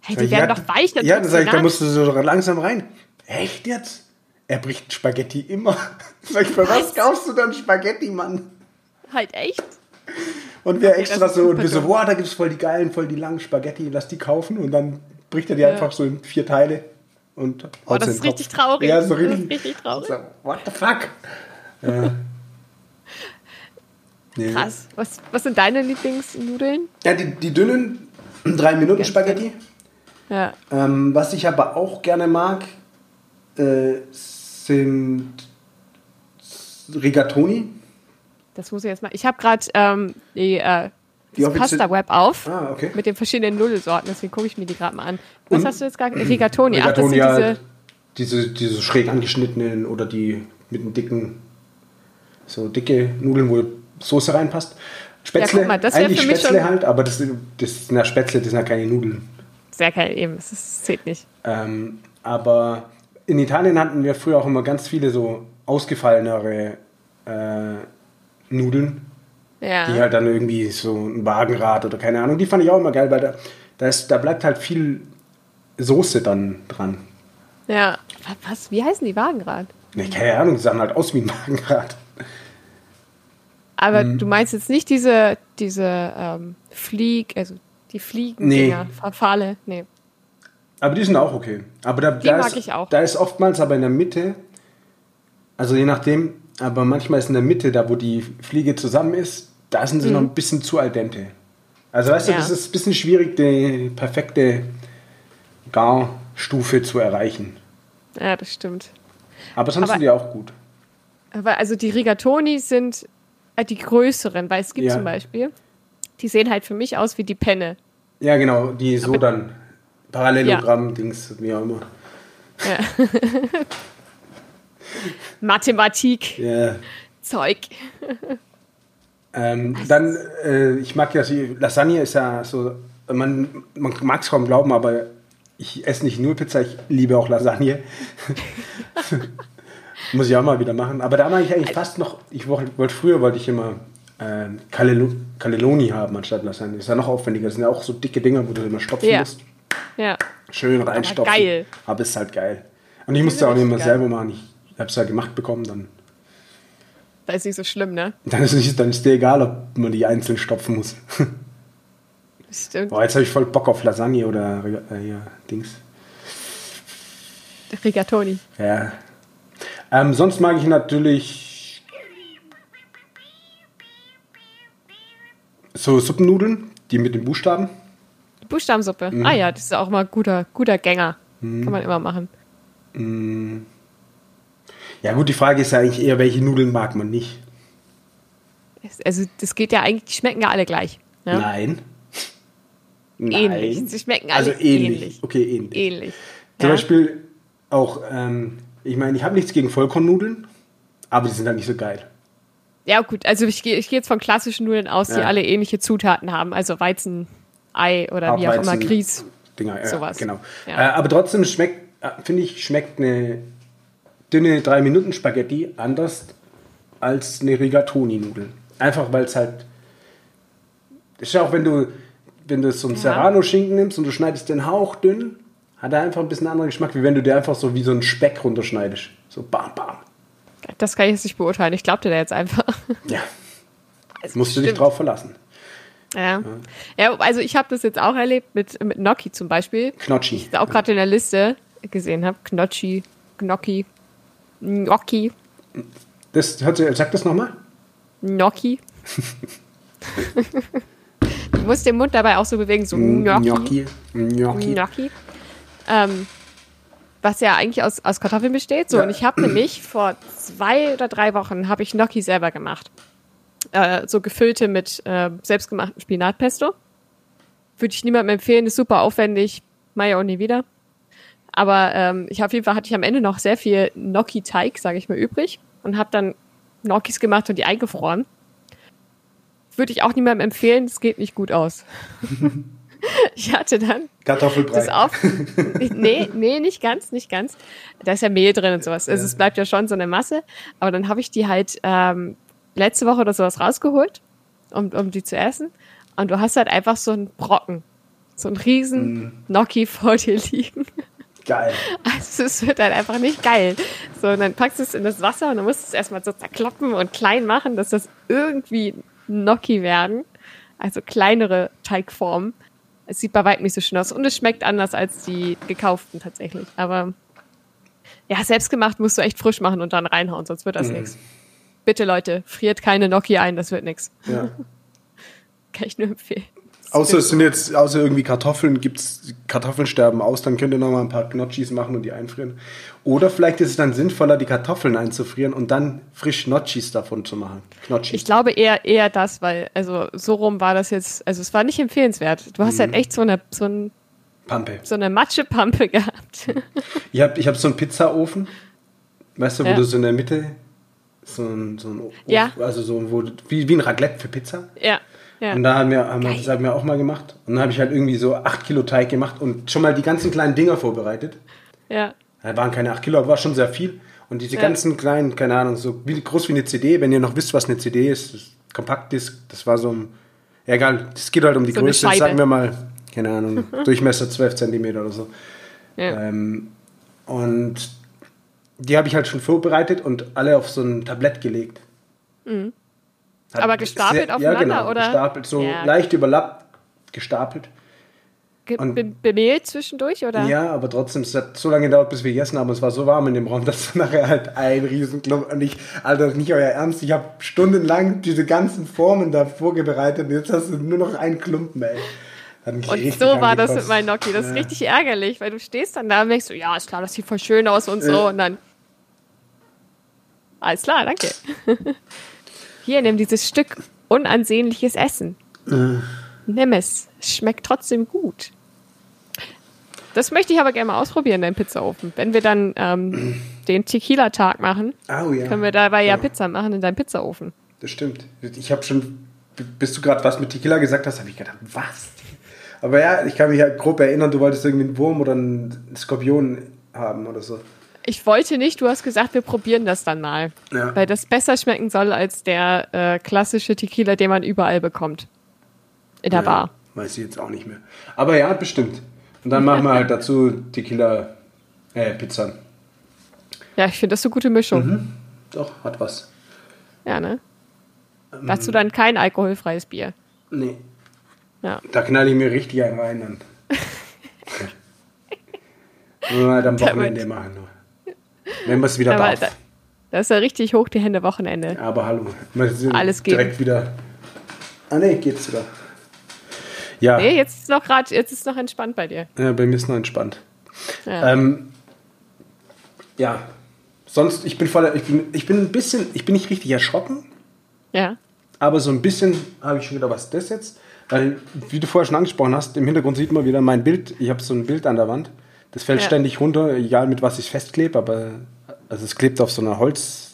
Hey, die ich, werden ja, doch weich. Ja, dann sag ich, da musst du so langsam rein. Echt jetzt? Er bricht Spaghetti immer. <laughs> Sag ich, für was Was? kaufst du dann Spaghetti, Mann? Halt echt? Und wir Okay, extra so, und wir so, boah, da gibt's voll die geilen, voll die langen Spaghetti, lass die kaufen. Und dann bricht er die Ja. einfach so in vier Teile und Oh, das ist richtig traurig. Ja, so Das ist richtig. richtig traurig. So, what the fuck? Ja. Nee. Krass. Was, was sind deine Lieblingsnudeln? Ja, die, die dünnen <clears throat> 3-Minuten-Spaghetti. Ja. Ähm, was ich aber auch gerne mag, äh, sind Rigatoni. Das muss ich jetzt mal. Ich habe gerade ähm, die, äh, Die Pasta-Web auf Ah, okay. mit den verschiedenen Nudelsorten. Deswegen gucke ich mir die gerade mal an. Was Und- hast du jetzt gerade? Rigatoni. Ach, das Rigatoni, sind ja, diese. diese, diese schräg angeschnittenen oder die mit einem dicken, so dicke Nudeln, wo Soße reinpasst. Spätzle, guck mal, eigentlich Spätzle halt, aber das, das sind ja Spätzle, das sind ja keine Nudeln. Sehr geil, eben. Das zählt nicht. Ähm, aber in Italien hatten wir früher auch immer ganz viele so ausgefallenere äh, Nudeln, Ja. die halt dann irgendwie so ein Wagenrad oder keine Ahnung, die fand ich auch immer geil, weil da, da, ist, da bleibt halt viel Soße dann dran. ja. Wa- Was? Wie heißen die Wagenrad? Nee, keine Ahnung, die sahen halt aus wie ein <laughs> Wagenrad. Aber Mhm. du meinst jetzt nicht diese, diese ähm, Flieg, also die Fliegendinger, nee. Nee. Aber die sind auch okay. Aber da, da mag ist, ich auch. Da ist oftmals aber in der Mitte, also je nachdem, aber manchmal ist in der Mitte, da wo die Fliege zusammen ist, da sind sie noch ein bisschen zu al dente. Also weißt du, Mhm. Ja. das ist ein bisschen schwierig, die perfekte Garstufe zu erreichen. Ja, das stimmt. Aber sonst Aber- sind die auch gut. Aber also die Rigatoni sind die größeren, weil es gibt Ja. zum Beispiel, die sehen halt für mich aus wie die Penne. Ja, genau, die so Aber- dann Parallelogramm-Dings, wie auch immer. Ja. <laughs> Mathematik, Ja. Zeug. Ähm, dann, äh, ich mag ja, Lasagne ist ja so, man, man mag es kaum glauben, aber ich esse nicht nur Pizza, ich liebe auch Lasagne. <laughs> Muss ich auch mal wieder machen. Aber da mag ich eigentlich fast noch, ich wollte früher wollte ich immer Cannello- Cannelloni haben anstatt Lasagne. Ist ja noch aufwendiger. Das sind ja auch so dicke Dinger, wo du immer stopfen Ja. musst. Ja. Schön reinstopfen. geil. Aber ist halt geil. Und ich musste auch nicht immer geil. selber machen. Ich habe es ja gemacht bekommen, dann, Das ist nicht so schlimm, ne? dann, ist, nicht, dann ist dir egal, ob man die einzeln stopfen muss. Das stimmt. Boah, jetzt habe ich voll Bock auf Lasagne oder äh, ja, Dings. Rigatoni. Ja. Ähm, sonst mag ich natürlich so Suppennudeln, die mit den Buchstaben. Buchstabensuppe. Mhm. Ah ja, das ist auch mal guter, guter Gänger. Kann man immer machen. Ja gut, die Frage ist ja eigentlich eher, welche Nudeln mag man nicht? Also das geht ja eigentlich, die schmecken ja alle gleich. Ne? Nein. Ähnlich. Nein. Sie schmecken alle also ähnlich. ähnlich. Okay, ähnlich. Ähnlich. Zum Ja? Beispiel auch, ähm, ich meine, ich habe nichts gegen Vollkornnudeln, aber die sind halt nicht so geil. Ja, gut, also ich gehe ich geh jetzt von klassischen Nudeln aus, die Ja. alle ähnliche Zutaten haben. Also Weizen, Ei oder wie auch immer, Hartweizen, Grieß. Dinger, ja, Sowas. Genau. Ja. Äh, aber trotzdem schmeckt, äh, finde ich, schmeckt eine dünne 3-Minuten-Spaghetti anders als eine Rigatoni-Nudel. Einfach weil es halt. Ist ja auch, wenn du, wenn du so einen. Serrano-Schinken nimmst und du schneidest den Hauch dünn, hat er einfach ein bisschen anderen Geschmack, wie wenn du dir einfach so wie so einen Speck runterschneidest. So bam, bam. Das kann ich jetzt nicht beurteilen. Ich glaube dir da jetzt einfach. Ja. Es <laughs> Musst du dich drauf verlassen. Ja. ja, also ich habe das jetzt auch erlebt mit, mit Gnocchi zum Beispiel. Knotschi. Ich auch gerade in der Liste gesehen habe. Gnocchi, Gnocchi, Gnocchi, Das, hört sich- sag das nochmal. Gnocchi. <laughs> <laughs> du musst den Mund dabei auch so bewegen, so Gnocchi. Gnocchi. Gnocchi. Gnocchi. Ähm, was ja eigentlich aus, aus Kartoffeln besteht. So, Ja. und ich habe nämlich vor zwei oder drei Wochen habe ich Gnocchi selber gemacht. Äh, so gefüllte mit äh, selbstgemachtem Spinatpesto. Würde ich niemandem empfehlen, ist super aufwendig, mache ich auch nie wieder. Aber ähm, ich auf jeden Fall hatte ich am Ende noch sehr viel Gnocchi-Teig, sage ich mal, übrig und habe dann Gnocchis gemacht und die eingefroren. Würde ich auch niemandem empfehlen, es geht nicht gut aus. <laughs> ich hatte dann Kartoffelbrei. das auf. nee, nee, nicht ganz, nicht ganz. Da ist ja Mehl drin und sowas. Also es bleibt ja schon so eine Masse. Aber dann habe ich die halt ähm, letzte Woche oder sowas rausgeholt, um, um die zu essen. Und du hast halt einfach so einen Brocken, so einen riesen Gnocchi vor dir liegen. Geil. Also es wird halt einfach nicht geil. So, und dann packst du es in das Wasser und dann musst du es erstmal so zerkloppen und klein machen, dass das irgendwie Gnocchi werden. Also kleinere Teigformen. Es sieht bei weitem nicht so schön aus und es schmeckt anders als die gekauften tatsächlich. Aber ja, selbstgemacht musst du echt frisch machen und dann reinhauen, sonst wird das nichts. Bitte Leute, friert keine Gnocchi ein, das wird nichts. Ja. <laughs> Kann ich nur empfehlen. Außer es sind jetzt, außer irgendwie Kartoffeln, gibt's Kartoffeln sterben aus, dann könnt ihr noch mal ein paar Gnocchis machen und die einfrieren. Oder vielleicht ist es dann sinnvoller, die Kartoffeln einzufrieren und dann frisch Gnocchis davon zu machen. Gnocchis. Ich glaube eher, eher das, weil, also so rum war das jetzt, also es war nicht empfehlenswert. Du hast Mhm. halt echt so eine, so, ein, Pampe. so eine Matschepampe <laughs> gehabt. Ich habe ich hab so einen Pizzaofen, weißt du, wo Ja. du so in der Mitte so ein, so ein Ofen, Ja. also so wo, wie, wie ein Raclette für Pizza. ja, ja. Und da haben wir, haben wir, das haben wir auch mal gemacht. Und dann habe ich halt irgendwie so 8 Kilo Teig gemacht und schon mal die ganzen kleinen Dinger vorbereitet. ja. Da waren keine 8 Kilo, aber war schon sehr viel. Und diese Ja. ganzen kleinen, keine Ahnung, so wie, groß wie eine CD, wenn ihr noch wisst, was eine CD ist, das Kompaktdisk, das war so ein, ja egal, das geht halt um die So Größe, sagen wir mal, keine Ahnung, <laughs> Durchmesser 12 Zentimeter oder so. ja. Ähm, und die habe ich halt schon vorbereitet und alle auf so ein Tablett gelegt. Hat. Aber gestapelt aufeinander, ja, genau, oder? Gestapelt, so Ja. leicht überlappt, gestapelt. Ge- und- be bemehlt zwischendurch, oder? Ja, aber trotzdem, es hat so lange gedauert, bis wir gegessen haben. Es war so warm in dem Raum, <laughs> dass nachher halt ein Riesenklump. Und ich, Alter, nicht euer Ernst, ich habe stundenlang diese ganzen Formen da vorbereitet und jetzt hast du nur noch einen Klumpen, ey. Und so war das mit meinem Gnocchi. Das ist Ja. richtig ärgerlich, weil du stehst dann da und denkst so, ja, ist klar, das sieht voll schön aus und so. Ja. Und dann, alles klar, danke. <laughs> Hier, nimm dieses Stück unansehnliches Essen. Nimm es. Es Schmeckt trotzdem gut. Das möchte ich aber gerne mal ausprobieren, dein Pizzaofen. Wenn wir dann ähm, den Tequila-Tag machen, Oh ja. können wir dabei ja Pizza machen in deinem Pizzaofen. Das stimmt. Ich habe schon, bis du gerade was mit Tequila gesagt hast, habe ich gedacht, was? Aber ja, ich kann mich halt grob erinnern, du wolltest irgendwie einen Wurm oder einen Skorpion haben oder so. Ich wollte nicht, du hast gesagt, wir probieren das dann mal. Ja. Weil das besser schmecken soll als der äh, klassische Tequila, den man überall bekommt. In der Bar. Weiß ich jetzt auch nicht mehr. Aber ja, bestimmt. Und dann machen wir halt <laughs> dazu Tequila, äh, Pizza. Ja, ich finde das eine gute Mischung. Mhm. Doch, hat was. Ja, ne? Ähm. Dazu dann kein alkoholfreies Bier. Nee. Ja. Da knall ich mir richtig einen rein <laughs> dann. Wir halt am Wochenende machen. nur. Wenn wir es wieder Aber darf. da, das ist ja richtig hoch die Hände Wochenende. Aber hallo. Alles geben. direkt wieder. Ah ne, geht's wieder. Ja, Nee, jetzt ist noch gerade, jetzt ist noch entspannt bei dir. ja, bei mir ist noch entspannt. Ja. Ähm, ja. Sonst, ich bin voll, ich bin, ich bin ein bisschen, ich bin nicht richtig erschrocken, ja. aber so ein bisschen habe ich schon wieder was das jetzt. Weil, wie du vorher schon angesprochen hast, im Hintergrund sieht man wieder mein Bild. Ich habe so ein Bild an der Wand. Das fällt Ja. ständig runter, egal mit was ich festklebe, aber also es klebt auf so einer Holzplatte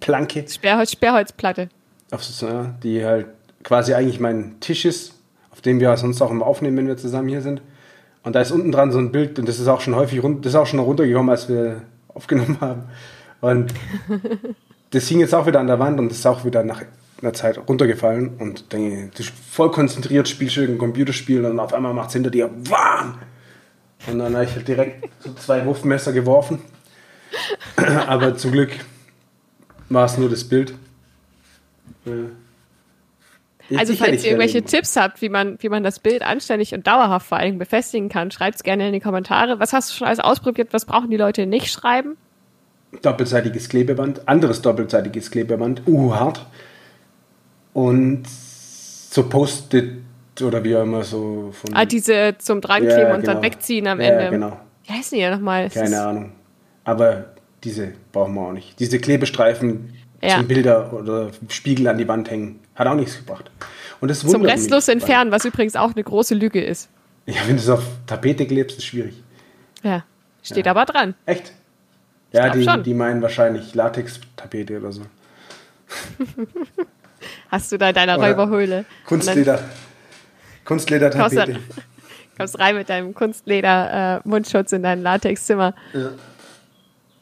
Planke. Sperrholz, Sperrholzplatte. Auf so, ja, die halt quasi eigentlich mein Tisch ist, auf dem wir sonst auch immer aufnehmen, wenn wir zusammen hier sind. Und da ist unten dran so ein Bild und das ist auch schon häufig rund, das ist auch schon runtergekommen, als wir aufgenommen haben. Und <laughs> das hing jetzt auch wieder an der Wand und das ist auch wieder nach einer Zeit runtergefallen. Und dann voll konzentriert spielst du ein Computerspiel und auf einmal macht es hinter dir warm. Und dann habe ich halt direkt so zwei Wurfmesser geworfen. Aber zum Glück war es nur das Bild. Ja. Also falls ihr irgendwelche Tipps habt, wie man, wie man das Bild anständig und dauerhaft vor allem befestigen kann, schreibt es gerne in die Kommentare. Was hast du schon alles ausprobiert? Was brauchen die Leute nicht schreiben? Doppelseitiges Klebeband, anderes doppelseitiges Klebeband, uh, hart. Und so Post-it oder wie auch immer so von. Ah, diese zum Drankleben ja, und genau. dann wegziehen am Ende. Ja, genau. Wie heißen die ja nochmal? Keine Ahnung. Aber diese brauchen wir auch nicht. Diese Klebestreifen Ja. zum Bilder oder Spiegel an die Wand hängen, hat auch nichts gebracht. Und das Zum restlos mich, entfernen, was übrigens auch eine große Lüge ist. Ja, wenn du es auf Tapete klebst, ist schwierig. Ja. Steht Ja. aber dran. Echt? Ja, die, schon. die meinen wahrscheinlich Latex-Tapete oder so. <laughs> Hast du da in deiner Räuberhöhle. Kunstleder. Kunstleder-Tapete. Dann <laughs> kommst rein mit deinem Kunstleder-Mundschutz in dein Latexzimmer. Ja.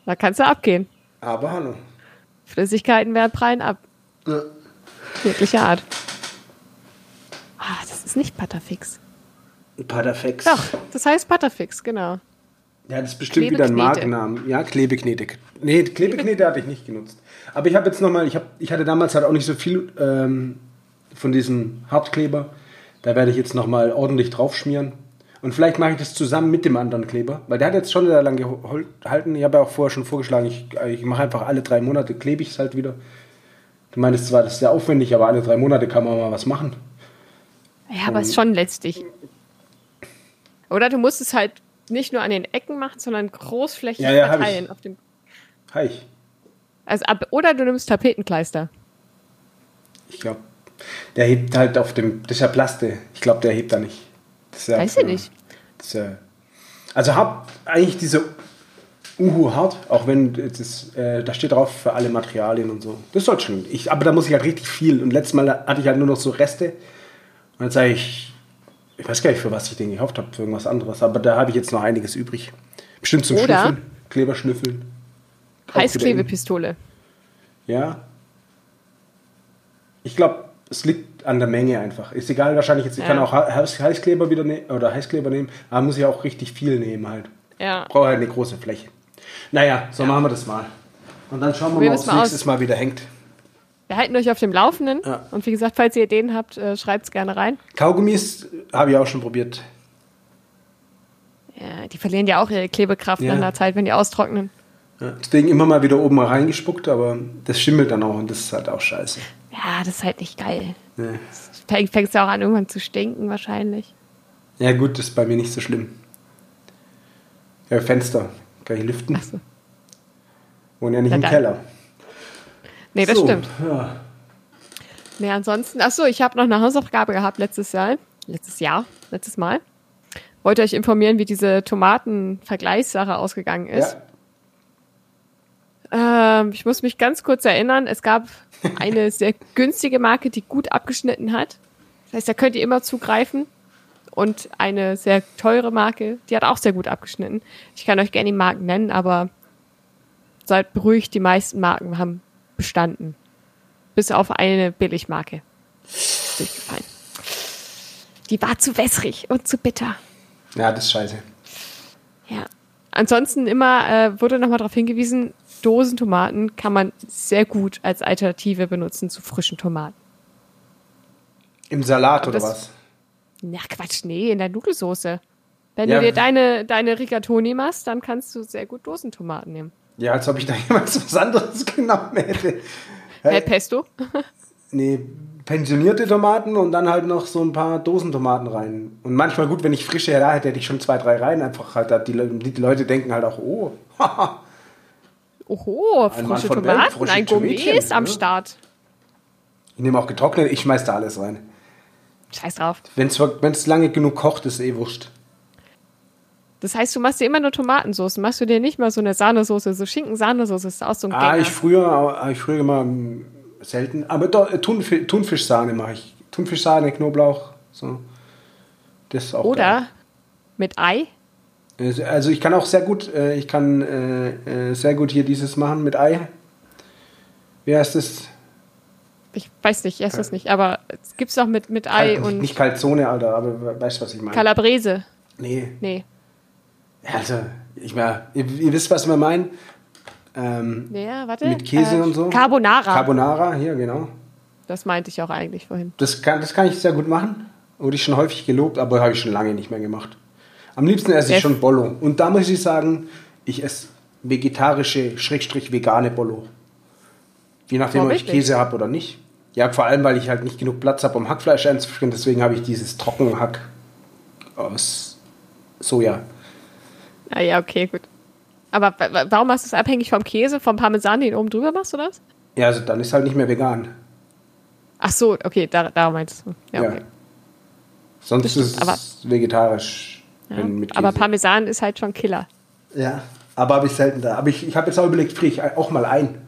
Da kannst du abgehen. Aber hallo. Flüssigkeiten werden prallen ab. Ja. Jeglicher Art. Ah, das ist nicht Butterfix. Patafex. Doch, das heißt Butterfix, genau. Ja, das ist bestimmt wieder ein. Markennamen. Ja, Klebeknete. Nee, Klebeknete hatte ich nicht genutzt. Aber ich habe jetzt nochmal, ich, hab, ich hatte damals halt auch nicht so viel ähm, von diesem Hartkleber. Da werde ich jetzt nochmal ordentlich draufschmieren. Und vielleicht mache ich das zusammen mit dem anderen Kleber, weil der hat jetzt schon sehr lange gehol- gehalten. Ich habe ja auch vorher schon vorgeschlagen, ich, ich mache einfach alle drei Monate, klebe ich es halt wieder. Du meinst zwar, das ist sehr aufwendig, aber alle drei Monate kann man mal was machen. Ja, aber ist schon letztlich. Oder du musst es halt nicht nur an den Ecken machen, sondern großflächig Ja, ja, verteilen. Auf dem, Hi, ich. also ab, oder du nimmst Tapetenkleister. Ich glaube, der hebt halt auf dem, das ist ja Plaste. Ich glaube, der hebt da nicht. Ja Weiß ich nicht. Ja, also hab eigentlich diese Uhu hart, auch wenn das, äh, da steht drauf für alle Materialien und so. Das soll schon. Ich, aber da muss ich halt richtig viel. Und letztes Mal hatte ich halt nur noch so Reste. Und dann sage ich, ich weiß gar nicht, für was ich den gekauft habe, für irgendwas anderes. Aber da habe ich jetzt noch einiges übrig. Bestimmt zum Oder- Schnüffeln, Kleberschnüffeln. Heißklebepistole. ja. Ich glaube, es liegt an der Menge einfach. Ist egal, wahrscheinlich jetzt. Ich Ja. kann auch Heiß- Heißkleber wieder nehmen oder Heißkleber nehmen, aber muss ich auch richtig viel nehmen halt. Ja. Brauche halt eine große Fläche. Naja, so machen wir das mal. Und dann schauen wir Probieren mal, ob es nächstes aus. Mal wieder hängt. Wir halten euch auf dem Laufenden. Ja. Und wie gesagt, falls ihr Ideen habt, äh, schreibt es gerne rein. Kaugummis habe ich auch schon probiert. Ja, die verlieren ja auch ihre Klebekraft Ja. nach einer Zeit, wenn die austrocknen. Ja, deswegen immer mal wieder oben reingespuckt, aber das schimmelt dann auch und das ist halt auch scheiße. Ja, das ist halt nicht geil. Ja, Fängt fängt's ja auch an, irgendwann zu stinken wahrscheinlich. ja gut, das ist bei mir nicht so schlimm. Ja, Fenster. Kann ich lüften? Ach so. Wohne ja nicht Na im dann. Keller. Nee, das so, stimmt. Ja. Nee, ansonsten, ach so, ich habe noch eine Hausaufgabe gehabt letztes Jahr. Letztes Jahr, letztes Mal. Wollte euch informieren, wie diese Tomaten-Vergleichssache ausgegangen ist. Ja. Ähm, ich muss mich ganz kurz erinnern, es gab eine sehr günstige Marke, die gut abgeschnitten hat. Das heißt, da könnt ihr immer zugreifen. Und eine sehr teure Marke, die hat auch sehr gut abgeschnitten. Ich kann euch gerne die Marken nennen, aber seid beruhigt, die meisten Marken haben bestanden. Bis auf eine Billigmarke. Durchgefallen. Die war zu wässrig und zu bitter. ja, das ist scheiße. Ja. Ansonsten immer äh, wurde nochmal darauf hingewiesen, Dosentomaten kann man sehr gut als Alternative benutzen zu frischen Tomaten. Im Salat oder was? Na Quatsch, nee, in der Nudelsoße. Wenn Ja, du dir deine, deine Rigatoni machst, dann kannst du sehr gut Dosentomaten nehmen. Ja, als ob ich da jemals <laughs> was anderes genommen hätte. Hey, Pesto? <laughs> Nee, pensionierte Tomaten und dann halt noch so ein paar Dosentomaten rein. Und manchmal gut, wenn ich frische da hätte, hätte ich schon zwei, drei rein. Einfach halt, die, die Leute denken halt auch, oh, <laughs> haha. Oho, Ein frische Welt, Tomaten, frische ein Gourmet ist am ne? Start. Ich nehme auch getrocknet, ich schmeiß da alles rein. Scheiß drauf. Wenn es lange genug kocht, ist eh wurscht. Das heißt, du machst dir immer nur Tomatensauce. Machst du dir nicht mal so eine Sahnesoße, so Schinken-Sahnesoße ist auch so ein Ah, Gänger. ich früher, hab ich früher immer mm, selten. Aber doch, äh, Thunfi Thunfischsahne mache ich. Thunfischsahne, Knoblauch, so. Das ist auch Oder mit Ei. Also ich kann auch sehr gut, äh, ich kann äh, äh, sehr gut hier dieses machen mit Ei. Wie heißt das? Ich weiß nicht, ich esse das nicht, aber es gibt's auch mit, mit Ei Kal- und Nicht Calzone, Alter, aber weißt du, was ich meine? Calabrese. nee. Nee. Also, ich meine, ihr, ihr wisst, was wir meinen. Ähm, Ja, warte. Mit Käse Äh, und so? Carbonara. Carbonara, hier, genau. das meinte ich auch eigentlich vorhin. Das kann, das kann ich sehr gut machen. Wurde ich schon häufig gelobt, aber habe ich schon lange nicht mehr gemacht. Am liebsten esse ich Def- schon Bollo. Und da muss ich sagen, ich esse vegetarische, schrägstrich vegane Bollo. Je nachdem, Oh, ob ich? Käse habe oder nicht. Ja, vor allem, weil ich halt nicht genug Platz habe, um Hackfleisch einzuführen. Deswegen habe ich dieses Trockenhack aus Soja. Ah ja, okay, gut. Aber wa- wa- warum machst du es abhängig vom Käse, vom Parmesan, den oben drüber machst, oder was? Ja, also dann ist halt nicht mehr vegan. Ach so, okay, da, darum meinst du. Ja, Ja. okay. Sonst Das stimmt, ist es aber- vegetarisch. Ja. wenn mit Aber. Parmesan ist halt schon Killer. Ja, aber habe ich selten da. Aber ich, ich habe jetzt auch überlegt, friere ich auch mal ein.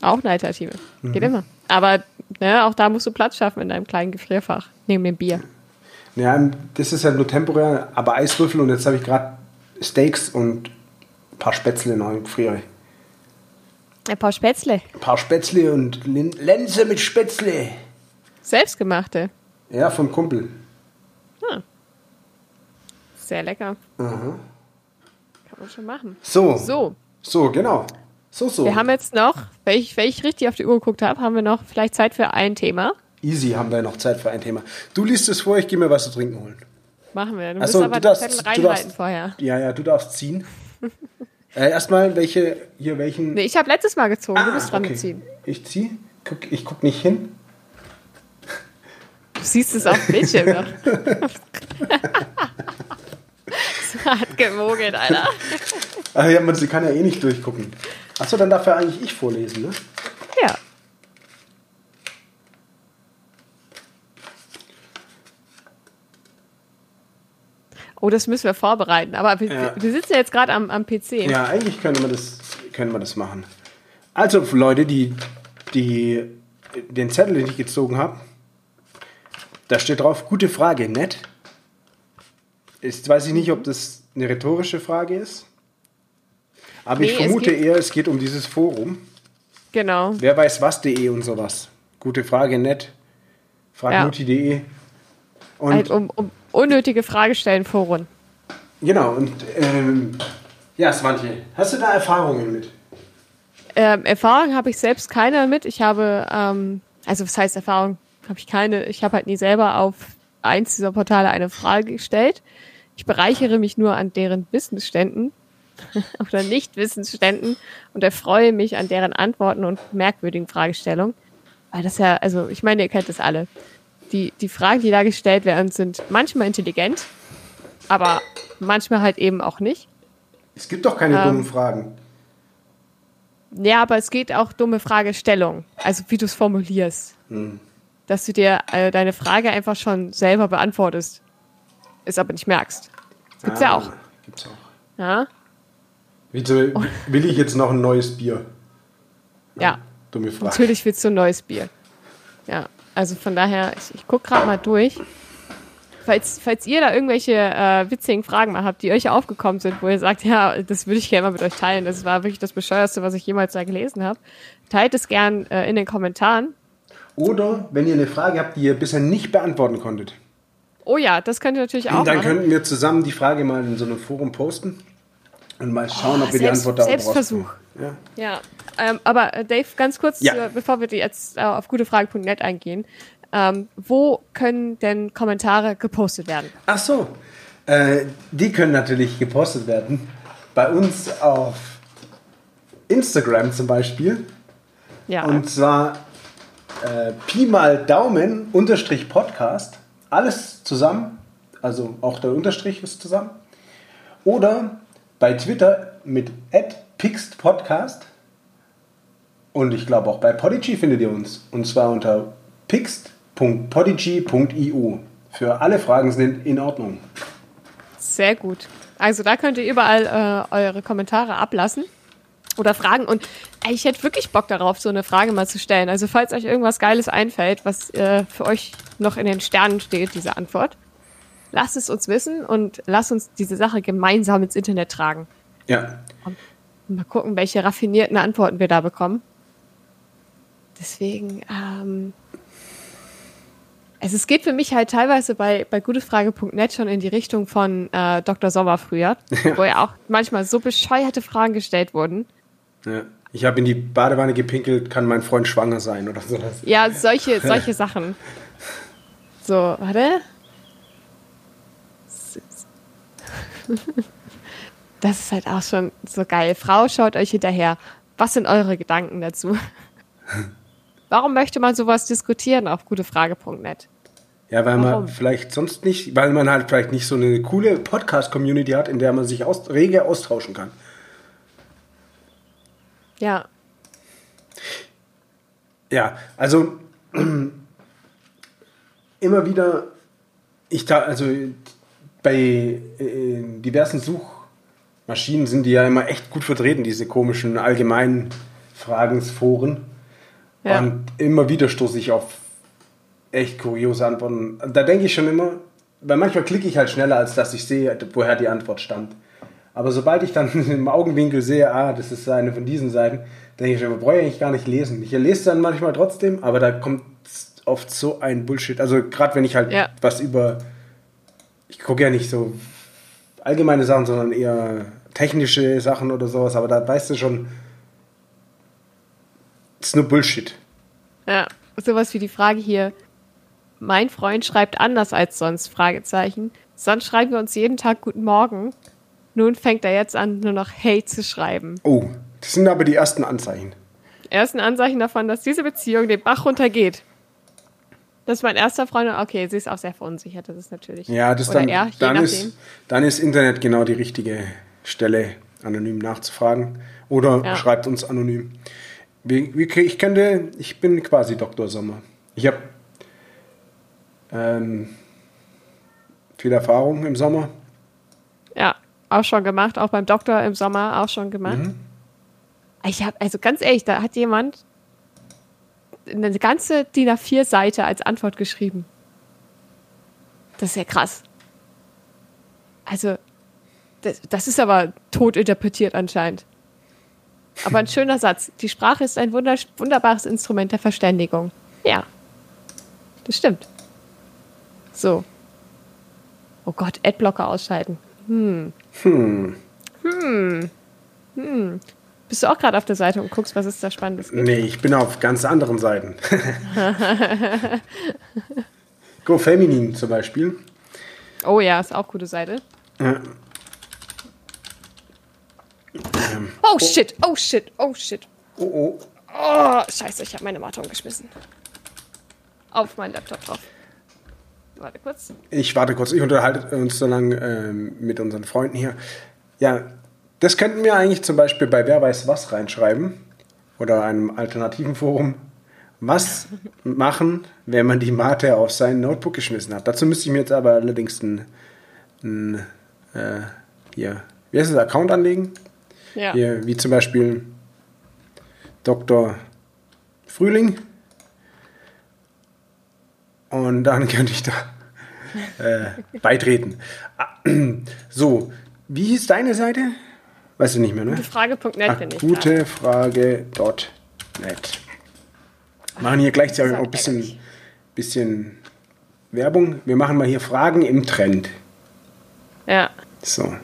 Auch eine Alternative. Mhm. Geht immer. Aber ne, auch da musst du Platz schaffen in deinem kleinen Gefrierfach. Neben dem Bier. Ja, das ist halt nur temporär, aber Eiswürfel und jetzt habe ich gerade Steaks und ein paar Spätzle neu im Gefriere. Ein paar Spätzle. Ein paar Spätzle und Lin Lense mit Spätzle. Selbstgemachte. Ja, vom Kumpel. Sehr lecker. Aha. Kann man schon machen. So. So, So, genau. So, so. wir haben jetzt noch, wenn ich, wenn ich richtig auf die Uhr geguckt habe, haben wir noch vielleicht Zeit für ein Thema. Easy haben wir noch Zeit für ein Thema. Du liest es vor, ich gehe mir was zu trinken holen. Machen wir. Du musst so, aber du den darfst- Zettel du reinhalten darfst- vorher. Ja, ja, du darfst ziehen. <laughs> äh, erstmal, welche, hier, welchen. Nee, ich habe letztes Mal gezogen. du Ah, bist dran okay. ziehen. Ich ziehe. Guck, ich guck nicht hin. Du siehst es auf dem Bildschirm noch. <laughs> <laughs> hat gemogelt, Alter. Ach ja, man sie kann ja eh nicht durchgucken. Achso, dann darf ja eigentlich ich vorlesen, ne? Ja. Oh, das müssen wir vorbereiten. Aber wir, Ja. wir sitzen ja jetzt gerade am, am PC. Ja, eigentlich können wir das, können wir das machen. Also, Leute, die, die den Zettel, den ich gezogen habe, da steht drauf, gute Frage, nett. Jetzt weiß ich nicht, ob das eine rhetorische Frage ist. Aber ich Nee, es vermute geht- eher, es geht um dieses Forum. Genau. Wer weiß was.de und sowas. Gute Frage, nett. Fragmutti.de. Und Halt um, um unnötige Fragestellen Foren. genau, und ähm, ja, Svante, hast du da Erfahrungen mit? Ähm, Erfahrung habe ich selbst keine mit. Ich habe, ähm, also was heißt Erfahrung? Habe ich keine. Ich habe halt nie selber auf eins dieser Portale eine Frage gestellt. Ich bereichere mich nur an deren Wissensständen <laughs> oder Nicht-Wissensständen und erfreue mich an deren Antworten und merkwürdigen Fragestellungen. Weil das ja, also ich meine, ihr kennt das alle. Die, die Fragen, die da gestellt werden, sind manchmal intelligent, aber manchmal halt eben auch nicht. Es gibt doch keine Ähm, dummen Fragen. Ja, aber es geht auch dumme Fragestellung. Also wie du es formulierst. Dass du dir äh, deine Frage einfach schon selber beantwortest, es aber nicht merkst. Gibt's ja auch. Ah, Gibt's auch. Ja, Wieso will ich jetzt noch ein neues Bier? ja. Dumme Frage. Natürlich willst du ein neues Bier. Ja, also von daher, ich, ich gucke gerade mal durch. Falls, falls ihr da irgendwelche äh, witzigen Fragen mal habt, die euch aufgekommen sind, wo ihr sagt, ja, das würde ich gerne mal mit euch teilen, das war wirklich das Bescheuerste, was ich jemals da gelesen habe, teilt es gern äh, in den Kommentaren. Oder wenn ihr eine Frage habt, die ihr bisher nicht beantworten konntet, Oh ja, das könnt ihr natürlich auch dann machen. könnten wir zusammen die Frage mal in so einem Forum posten und mal schauen, Oh, ob wir die Selbst- Antwort darauf Selbstversuch. rausfinden. Ja. Ja, ähm, aber äh, Dave, ganz kurz, Ja. äh, bevor wir die jetzt äh, auf gutefrage.net eingehen, ähm, wo können denn Kommentare gepostet werden? Ach so, äh, die können natürlich gepostet werden. Bei uns auf Instagram zum Beispiel. Ja, Und zwar äh, Pi mal Daumen unterstrich Podcast. Alles zusammen. Also auch der Unterstrich ist zusammen. Oder bei Twitter mit @pixedpodcast. Und ich glaube auch bei Podigy findet ihr uns. Und zwar unter pixt.podigy.io. Für alle Fragen sind in Ordnung. sehr gut. Also da könnt ihr überall äh, eure Kommentare ablassen oder Fragen. Und ey, ich hätte wirklich Bock darauf, so eine Frage mal zu stellen. Also falls euch irgendwas Geiles einfällt, was äh, für euch noch in den Sternen steht, diese Antwort, lasst es uns wissen und lasst uns diese Sache gemeinsam ins Internet tragen. Ja. Und mal gucken, welche raffinierten Antworten wir da bekommen. Deswegen, ähm, also es geht für mich halt teilweise bei, bei gutefrage.net schon in die Richtung von äh, Dr. Sommer früher, <laughs> wo ja auch manchmal so bescheuerte Fragen gestellt wurden. Ja. Ich habe in die Badewanne gepinkelt, kann mein Freund schwanger sein oder sowas. Ja, solche, solche Sachen. So, warte. Das ist halt auch schon so geil. Frau, schaut euch hinterher. Was sind eure Gedanken dazu? Warum möchte man sowas diskutieren auf gutefrage.net? Ja, weil Warum? man vielleicht sonst nicht, weil man halt vielleicht nicht so eine coole Podcast-Community hat, in der man sich aus, rege austauschen kann. Ja, Ja, also immer ich da, also bei äh, diversen Suchmaschinen sind die ja immer echt gut vertreten, diese komischen allgemeinen Fragensforen. Ja. Und immer wieder stoße ich auf echt kuriose Antworten. Da denke ich schon immer, weil manchmal klicke ich halt schneller, als dass ich sehe, woher die Antwort stammt. Aber sobald ich dann <laughs> im Augenwinkel sehe, ah, das ist eine von diesen Seiten, denke ich schon, brauche ich eigentlich gar nicht lesen. Ich lese es dann manchmal trotzdem, aber da kommt oft so ein Bullshit. Also gerade wenn ich halt Ja. was über, ich gucke ja nicht so allgemeine Sachen, sondern eher technische Sachen oder sowas, aber da weißt du schon, das ist nur Bullshit. ja. Sowas wie die Frage hier. Mein Freund schreibt anders als sonst, Fragezeichen. Sonst schreiben wir uns jeden Tag Guten Morgen. Nun fängt er jetzt an, nur noch Hey zu schreiben. Oh, das sind aber die ersten Anzeichen. Erst ein Anzeichen davon, dass diese Beziehung den Bach runtergeht. Das ist mein erster Freund. Okay, sie ist auch sehr verunsichert, das ist natürlich. Ja, das dann, er, dann, nachdem. ist, dann ist Internet genau die richtige Stelle, anonym nachzufragen. Oder Ja. schreibt uns anonym. Ich könnte, ich bin quasi Dr. Sommer. Ich habe ähm, viel Erfahrung im Sommer. Auch schon gemacht. Auch beim Doktor im Sommer auch schon gemacht. Mhm. Ich habe, also ganz ehrlich, da hat jemand eine ganze DIN A4-Seite als Antwort geschrieben. Das ist ja krass. Also, das, das ist aber tot interpretiert anscheinend. Aber ein schöner Satz. Die Sprache ist ein wunder, wunderbares Instrument der Verständigung. Ja, das stimmt. So. Oh Gott, Adblocker ausschalten. Hm. Hm. Bist du auch gerade auf der Seite und guckst, was es da Spannendes gibt? Nee, ich bin auf ganz anderen Seiten. <laughs> Go Feminin zum Beispiel. Oh ja, ist auch gute Seite. Ja. Oh shit, oh shit, oh shit. Oh, oh. Oh, scheiße, ich habe meine Matte umgeschmissen. Auf meinen Laptop drauf. Warte kurz. Ich warte kurz, ich unterhalte uns so lange ähm, mit unseren Freunden hier. Ja, das könnten wir eigentlich zum Beispiel bei Wer weiß was reinschreiben oder einem alternativen Forum. Was machen, wenn man die Mate auf sein Notebook geschmissen hat? Dazu müsste ich mir jetzt aber allerdings ein, ein äh, hier, wie heißt das, Account anlegen? Ja. Hier, wie zum Beispiel Dr. Frühling. Und dann <laughs> könnte ich da äh, beitreten. Ah, <clears throat> So, wie hieß deine Seite? Weißt du nicht mehr, ne? Gutefrage.net bin ich. Gutefrage.net. Machen hier gleichzeitig Das auch ein bisschen, bisschen Werbung. Wir machen mal hier Fragen im Trend. Ja, So.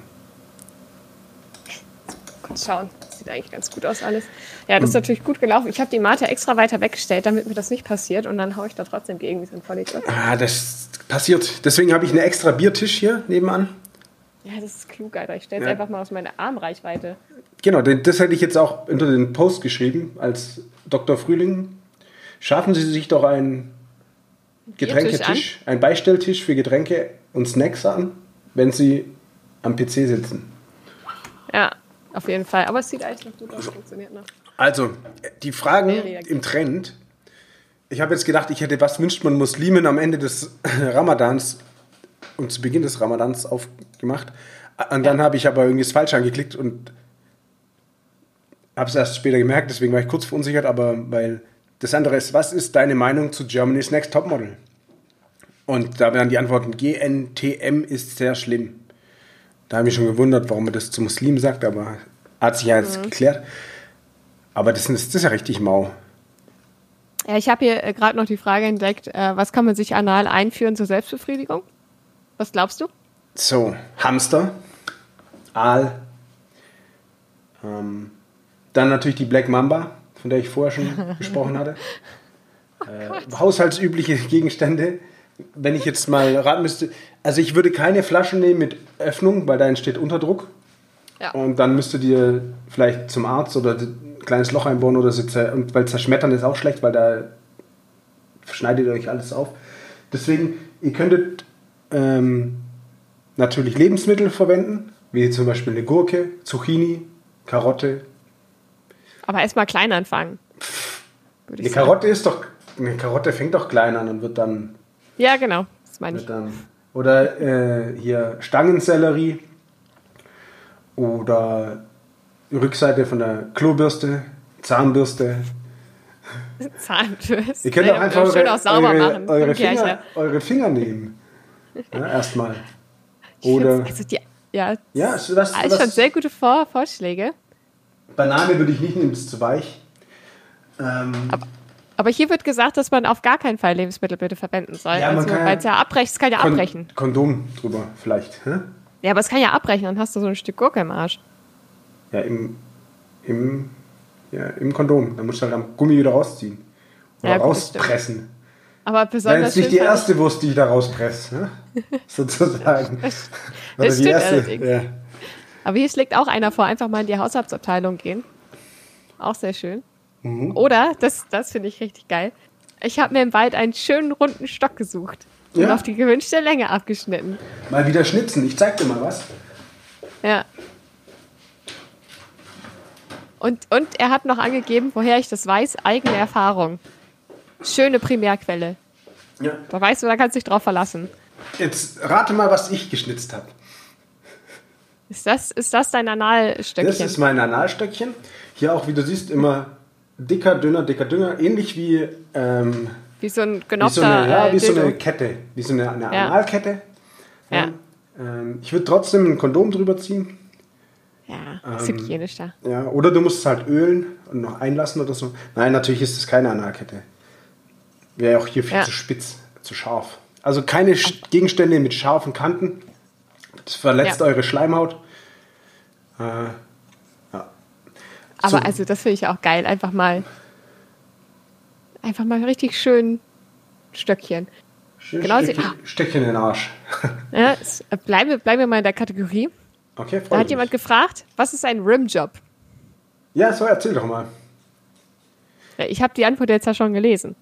kurz schauen. Sieht eigentlich ganz gut aus alles. Ja, das ist natürlich gut gelaufen. Ich habe die Mate extra weiter weggestellt, damit mir das nicht passiert. Und dann haue ich da trotzdem gegen ein Vollidiot. Ah, das passiert. Deswegen habe ich einen extra Biertisch hier nebenan. Ja, das ist klug, Alter. Ich stelle es Ja. einfach mal aus meiner Armreichweite. Genau, das hätte ich jetzt auch unter den Post geschrieben als Dr. Frühling. Schaffen Sie sich doch einen Getränketisch, einen Beistelltisch für Getränke und Snacks an, wenn Sie am PC sitzen. Ja, auf jeden Fall. Aber es sieht eigentlich noch gut aus. Funktioniert noch. Also, die Fragen im Trend. Ich habe jetzt gedacht, ich hätte, was wünscht man Muslimen am Ende des <laughs> Ramadans und zu Beginn des Ramadans aufgemacht. Und dann habe ich aber irgendwie das falsch angeklickt und habe es erst später gemerkt, deswegen war ich kurz verunsichert, aber weil das andere ist, was ist deine Meinung zu Germany's Next Topmodel? Und da wären die Antworten, GNTM ist sehr schlimm. Da habe ich schon gewundert, warum man das zu Muslimen sagt, aber hat sich ja jetzt geklärt. Aber das, ist- das ist ja richtig mau. Ja, ich habe hier äh, gerade noch die Frage entdeckt, äh, was kann man sich anal einführen zur Selbstbefriedigung? Was glaubst du? So, Hamster, Aal, ähm, dann natürlich die Black Mamba, von der ich vorher schon <laughs> gesprochen hatte. äh, haushaltsübliche Gegenstände. Wenn ich jetzt mal raten müsste, also ich würde keine Flaschen nehmen mit Öffnung, weil da entsteht Unterdruck. Ja. Und dann müsstet ihr vielleicht zum Arzt oder ein kleines Loch einbauen oder so. Und weil zerschmettern ist auch schlecht, weil da schneidet ihr euch alles auf. Deswegen, ihr könntet ähm, natürlich Lebensmittel verwenden, wie zum Beispiel eine Gurke, Zucchini, Karotte. Aber erstmal klein anfangen. Würde Eine ich sagen. Karotte ist doch, eine Karotte fängt doch klein an und wird dann, Ja, genau. Das meine ich. wird dann oder äh, hier Stangensellerie oder Rückseite von der Klobürste, Zahnbürste. Zahnbürste. Ihr könnt auch einfach eure, auch eure, eure, Finger, eure Finger nehmen. Ja, erstmal. Oder Also die, ja, ja, ist was, alles schon sehr gute Vor Vorschläge. Banane würde ich nicht nehmen, das ist zu weich. Ähm, Aber hier wird gesagt, dass man auf gar keinen Fall Lebensmittel bitte verwenden soll. Ja, also, ja- weil es ja abbrechen, es kann ja Kon- abbrechen. Kondom drüber vielleicht. Hä? Ja, aber es kann ja abbrechen, dann hast du so ein Stück Gurke im Arsch. Ja, im, im, ja, im Kondom. Dann musst du halt am Gummi wieder rausziehen. Oder Ja, das rauspressen. Aber Das ist besonders nicht die erste Wurst, die ich da rauspresse. Ne? <laughs> Sozusagen. Oder die stimmt erste. Ja. Aber hier schlägt auch einer vor, einfach mal in die Haushaltsabteilung gehen. Auch sehr schön. Mhm. Oder, das, das finde ich richtig geil, ich habe mir im Wald einen schönen runden Stock gesucht und Ja. auf die gewünschte Länge abgeschnitten. Mal wieder schnitzen. Ich zeig dir mal was. Ja. Und, und er hat noch angegeben, woher ich das weiß, eigene Erfahrung. Schöne Primärquelle. Ja. Da weißt du, da kannst du dich drauf verlassen. Jetzt rate mal, was ich geschnitzt habe. Ist das, ist das dein Analstöckchen? Das ist mein Analstöckchen. Hier auch, wie du siehst, immer dicker, dünner, dicker, dünner. Ähnlich wie, ähm, wie so ein wie so eine, ja, äh, wie so eine Kette. Wie so eine, eine Ja. Analkette. Ja. Ähm, ich würde trotzdem ein Kondom drüber ziehen. Ja, ist Ähm, hygienisch da. Ja, oder du musst es halt ölen und noch einlassen oder so. Nein, natürlich ist es keine Analkette. Wäre auch hier viel Ja. zu spitz, zu scharf. Also keine Sch- Gegenstände mit scharfen Kanten. Das verletzt Ja. eure Schleimhaut. Äh, ja. Aber So. also das finde ich auch geil. Einfach mal, einfach mal richtig schön Stöckchen. Schön Genau, Stückchen, sie- Stückchen in den Arsch. <laughs> Ja, äh, bleiben, wir- bleiben wir mal in der Kategorie. Okay, Da hat mich. jemand gefragt, was ist ein Rimjob? Ja, so erzähl doch mal. Ich habe die Antwort jetzt ja schon gelesen.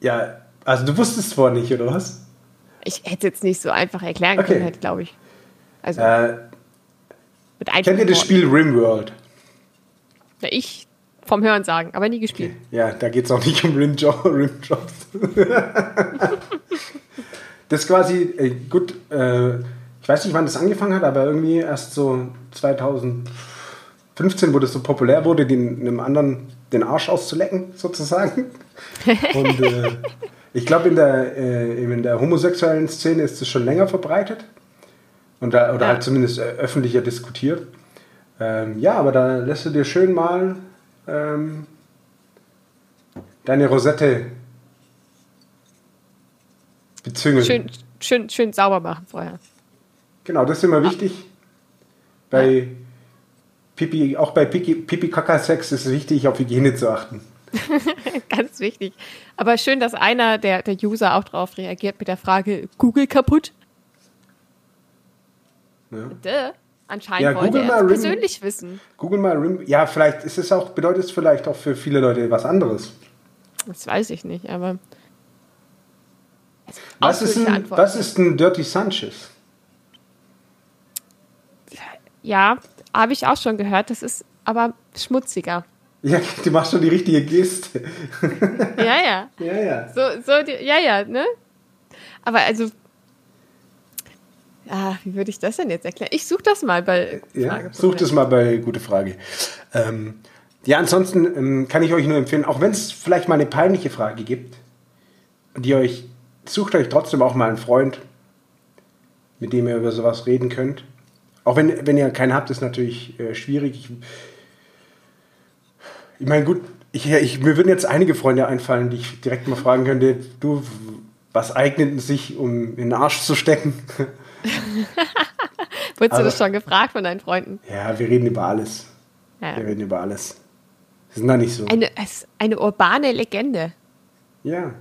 Ja, also du wusstest es vorher nicht, oder was? Ich hätte es jetzt nicht so einfach erklären Okay. können, glaube ich. Also Äh, mit kennt ihr das. Spiel Rimworld? Ja, ich vom Hören sagen, aber nie gespielt. Ja, da geht es auch nicht um Rimjob, <laughs> Rimjobs. <laughs> das ist quasi, äh, gut, äh, ich weiß nicht, wann das angefangen hat, aber irgendwie erst so 2015, wo das so populär wurde, den, einem anderen den Arsch auszulecken, <laughs> sozusagen. Und äh, ich glaube, in, der, äh, in der homosexuellen Szene ist es schon länger verbreitet. Und da, oder Ja. halt zumindest äh, öffentlicher diskutiert. Ähm, ja, aber da lässt du dir schön mal ähm, deine Rosette bezüngeln. Schön, schön, schön sauber machen vorher. Genau, das ist immer wichtig. Bei Pipi, auch bei Pipi, Pipi Kaka Sex ist es wichtig, auf Hygiene zu achten. <laughs> Ganz wichtig. Aber schön, dass einer der, der User auch darauf reagiert mit der Frage, Google kaputt? Ja. Däh. Anscheinend Ja, wollte er Rim- persönlich wissen. Google mal Rim. Ja, vielleicht ist es auch, bedeutet es vielleicht auch für viele Leute was anderes. Das weiß ich nicht, aber. Was ist, ein, was ist ein Dirty Sanchez? Ja, habe ich auch schon gehört. Das ist aber schmutziger. <laughs> Ja, du machst schon die richtige Geste. Ja, ja. <laughs> Ja, ja. So, so, die, ja, ja, ne? Aber also, Ah, wie würde ich das denn jetzt erklären? Ich suche das mal bei Ja, sucht es mal bei Gute Frage. Ähm, ja, ansonsten ähm, kann ich euch nur empfehlen, auch wenn es vielleicht mal eine peinliche Frage gibt, die euch, sucht euch trotzdem auch mal einen Freund, mit dem ihr über sowas reden könnt. Auch wenn, wenn ihr keinen habt, ist natürlich äh, schwierig. Ich, ich meine, gut, ich, ich, mir würden jetzt einige Freunde einfallen, die ich direkt mal fragen könnte, du, was eignet sich, um in den Arsch zu stecken? <laughs> <laughs> Wurdest du das schon gefragt von deinen Freunden? Ja, wir reden über alles. Ja. Wir reden über alles. Wir sind da nicht so. Eine, eine urbane Legende. Ja.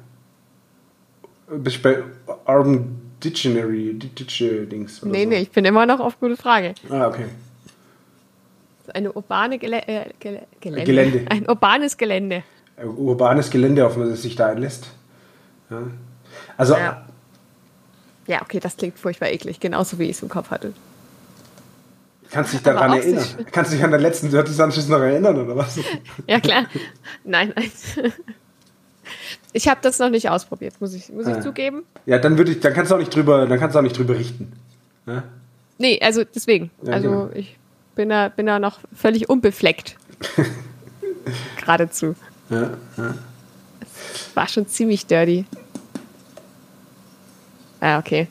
Bist du bei Urban Dictionary, Dictionary Dings oder Nee, so? nee, ich bin immer noch auf gute Frage. Ah, okay. Eine urbane Gele äh, Gelände. Gelände. <laughs> Ein urbanes Gelände. Äh, Urbanes Gelände, auf das es sich da einlässt. Ja. Also, Ja. Ja, okay, das klingt furchtbar eklig, genauso wie ich es im Kopf hatte. kannst du dich daran erinnern? Kannst du dich an den letzten Dirty Sanchez noch erinnern, oder was? Ja, klar. nein, nein. Ich habe das noch nicht ausprobiert, muss ich, muss ich Ah. zugeben. Ja, dann würde ich, dann kannst du auch nicht drüber, dann kannst du auch nicht drüber richten. Ja? Nee, also deswegen. Ja, also genau. ich bin da, bin da noch völlig unbefleckt. <laughs> Geradezu. Ja, ja. War schon ziemlich dirty. Ja, okay.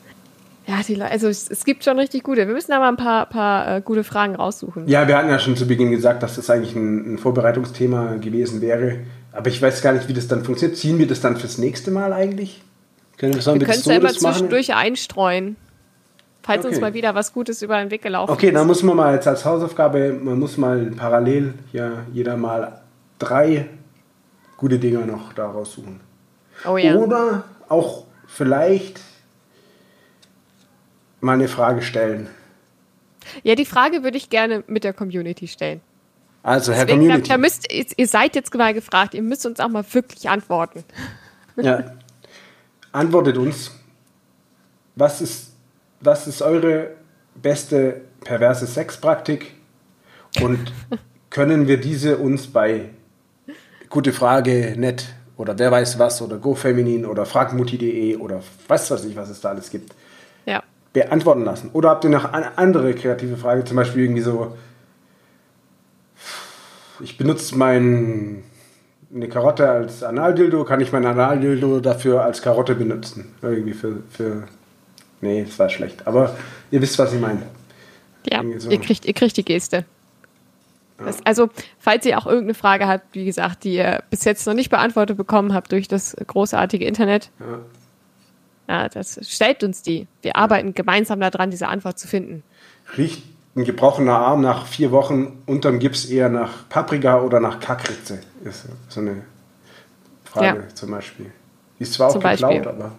Ja, die Leute, also es, es gibt schon richtig gute. Wir müssen aber ein paar, paar äh, gute Fragen raussuchen. ja, wir hatten ja schon zu Beginn gesagt, dass das eigentlich ein, ein Vorbereitungsthema gewesen wäre. Aber ich weiß gar nicht, wie das dann funktioniert. Ziehen wir das dann fürs nächste Mal eigentlich? Können wir, sollen Wir wir können das es so ja immer machen? zwischendurch einstreuen. Falls uns Okay. mal wieder was Gutes über den Weg gelaufen Okay, ist. dann muss man mal jetzt als Hausaufgabe, man muss mal parallel hier jeder mal drei gute Dinger noch da raussuchen. Oh ja. Oder auch vielleicht mal eine Frage stellen. Ja, die Frage würde ich gerne mit der Community stellen. Also, Herr Deswegen, da, Community. da müsst, ihr ihr seid jetzt mal gefragt, ihr müsst uns auch mal wirklich antworten. Ja. Antwortet uns. Was ist, was ist eure beste perverse Sexpraktik? Und <laughs> können wir diese uns bei Gute Frage, net oder wer weiß was oder GoFeminin oder fragmutti.de oder was weiß ich, was es da alles gibt, Ja. Beantworten lassen? Oder habt ihr noch eine andere kreative Frage, zum Beispiel irgendwie so, ich benutze mein, eine Karotte als Analdildo, kann ich mein Analdildo dafür als Karotte benutzen? Irgendwie für, für nee, das war schlecht, aber ihr wisst, was ich meine. Ja, so. ihr, kriegt, ihr kriegt die Geste. Das, also, falls ihr auch irgendeine Frage habt, wie gesagt, die ihr bis jetzt noch nicht beantwortet bekommen habt durch das großartige Internet, Ja. Ja, das stellt uns die. Wir arbeiten gemeinsam daran, diese Antwort zu finden. Riecht ein gebrochener Arm nach vier Wochen unterm Gips eher nach Paprika oder nach Kackritze? Ist so eine Frage Ja. zum Beispiel. Die ist zwar auch Zum geklaut, Beispiel. aber.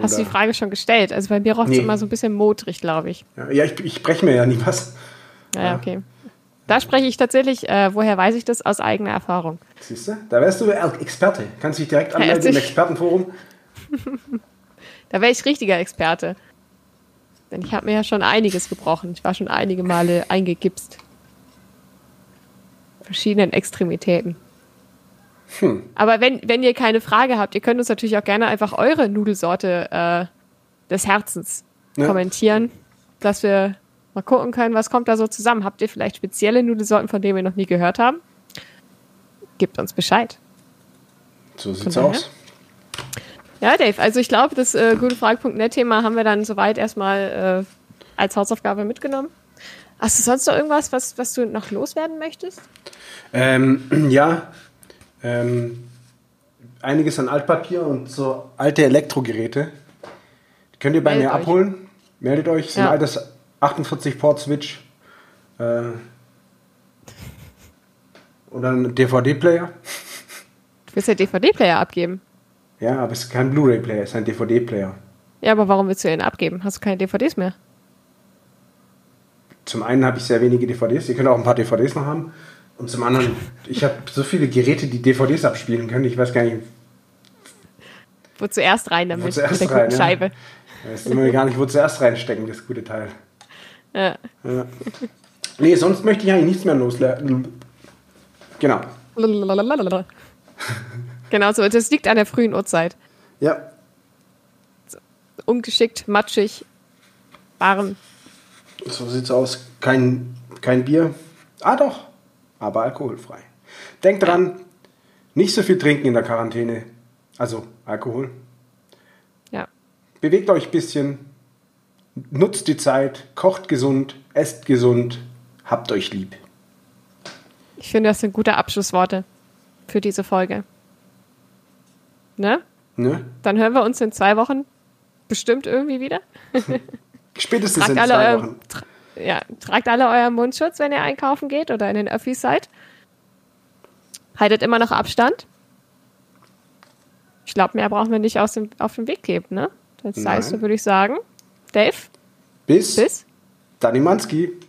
Hast du die Oder- Frage schon gestellt? Also bei mir roch es Nee. immer so ein bisschen modrig, glaube ich. Ja, ja ich, ich breche mir ja nie was. Ja, okay. Da spreche ich tatsächlich, äh, woher weiß ich das? Aus eigener Erfahrung. Siehst du? Da wärst du Experte. Kannst dich direkt anmelden im Expertenforum. <laughs> Da wäre ich richtiger Experte. Denn ich habe mir ja schon einiges gebrochen. Ich war schon einige Male eingegipst. Verschiedenen Extremitäten. Hm. Aber wenn, wenn ihr keine Frage habt, ihr könnt uns natürlich auch gerne einfach eure Nudelsorte äh, des Herzens Ja. kommentieren, dass wir mal gucken können, was kommt da so zusammen. Habt ihr vielleicht spezielle Nudelsorten, von denen wir noch nie gehört haben? Gebt uns Bescheid. So sieht's aus. Ja, Dave, also ich glaube, das äh, gutefrage.net-Thema haben wir dann soweit erstmal äh, als Hausaufgabe mitgenommen. Hast du sonst noch irgendwas, was, was du noch loswerden möchtest? Ähm, <clears throat> ja, ähm, einiges an Altpapier und so alte Elektrogeräte. Die könnt ihr bei Meldet mir euch. abholen. Meldet euch. Ist ein Ja. altes 48 Port Switch. Äh, oder ein DVD-Player. Du willst ja DVD-Player abgeben. Ja, aber es ist kein Blu-ray-Player, es ist ein DVD-Player. Ja, aber warum willst du ihn abgeben? Hast du keine DVDs mehr? Zum einen habe ich sehr wenige DVDs, ihr könnt auch ein paar DVDs noch haben. Und zum anderen, ich habe so viele Geräte, die DVDs abspielen können, ich weiß gar nicht, Wo zuerst rein Wo damit, zuerst mit der rein, guten ja. Scheibe. ich weiß immer gar nicht, wo zuerst reinstecken, das gute Teil. Ja. Ja. Nee, sonst möchte ich eigentlich nichts mehr loslernen. Genau. <laughs> Genau so, das liegt an der frühen Uhrzeit. Ja, Ungeschickt, matschig, Waren. So sieht's aus. Kein, kein Bier. Ah doch, aber alkoholfrei. Denkt dran, nicht so viel trinken in der Quarantäne. Also Alkohol. Ja. Bewegt euch ein bisschen, nutzt die Zeit, kocht gesund, esst gesund, habt euch lieb. Ich finde, das sind gute Abschlussworte für diese Folge. Ne? Ne? Dann hören wir uns in zwei Wochen bestimmt irgendwie wieder. <laughs> Spätestens in Tragt alle, zwei euer, Wochen. tra ja, tragt alle euren Mundschutz, wenn ihr einkaufen geht oder in den Öffis seid. Haltet immer noch Abstand. Ich glaube, mehr brauchen wir nicht aus dem, auf den Weg geben, ne? Das heißt, würde ich sagen, Dave, Bis, bis Danimanski.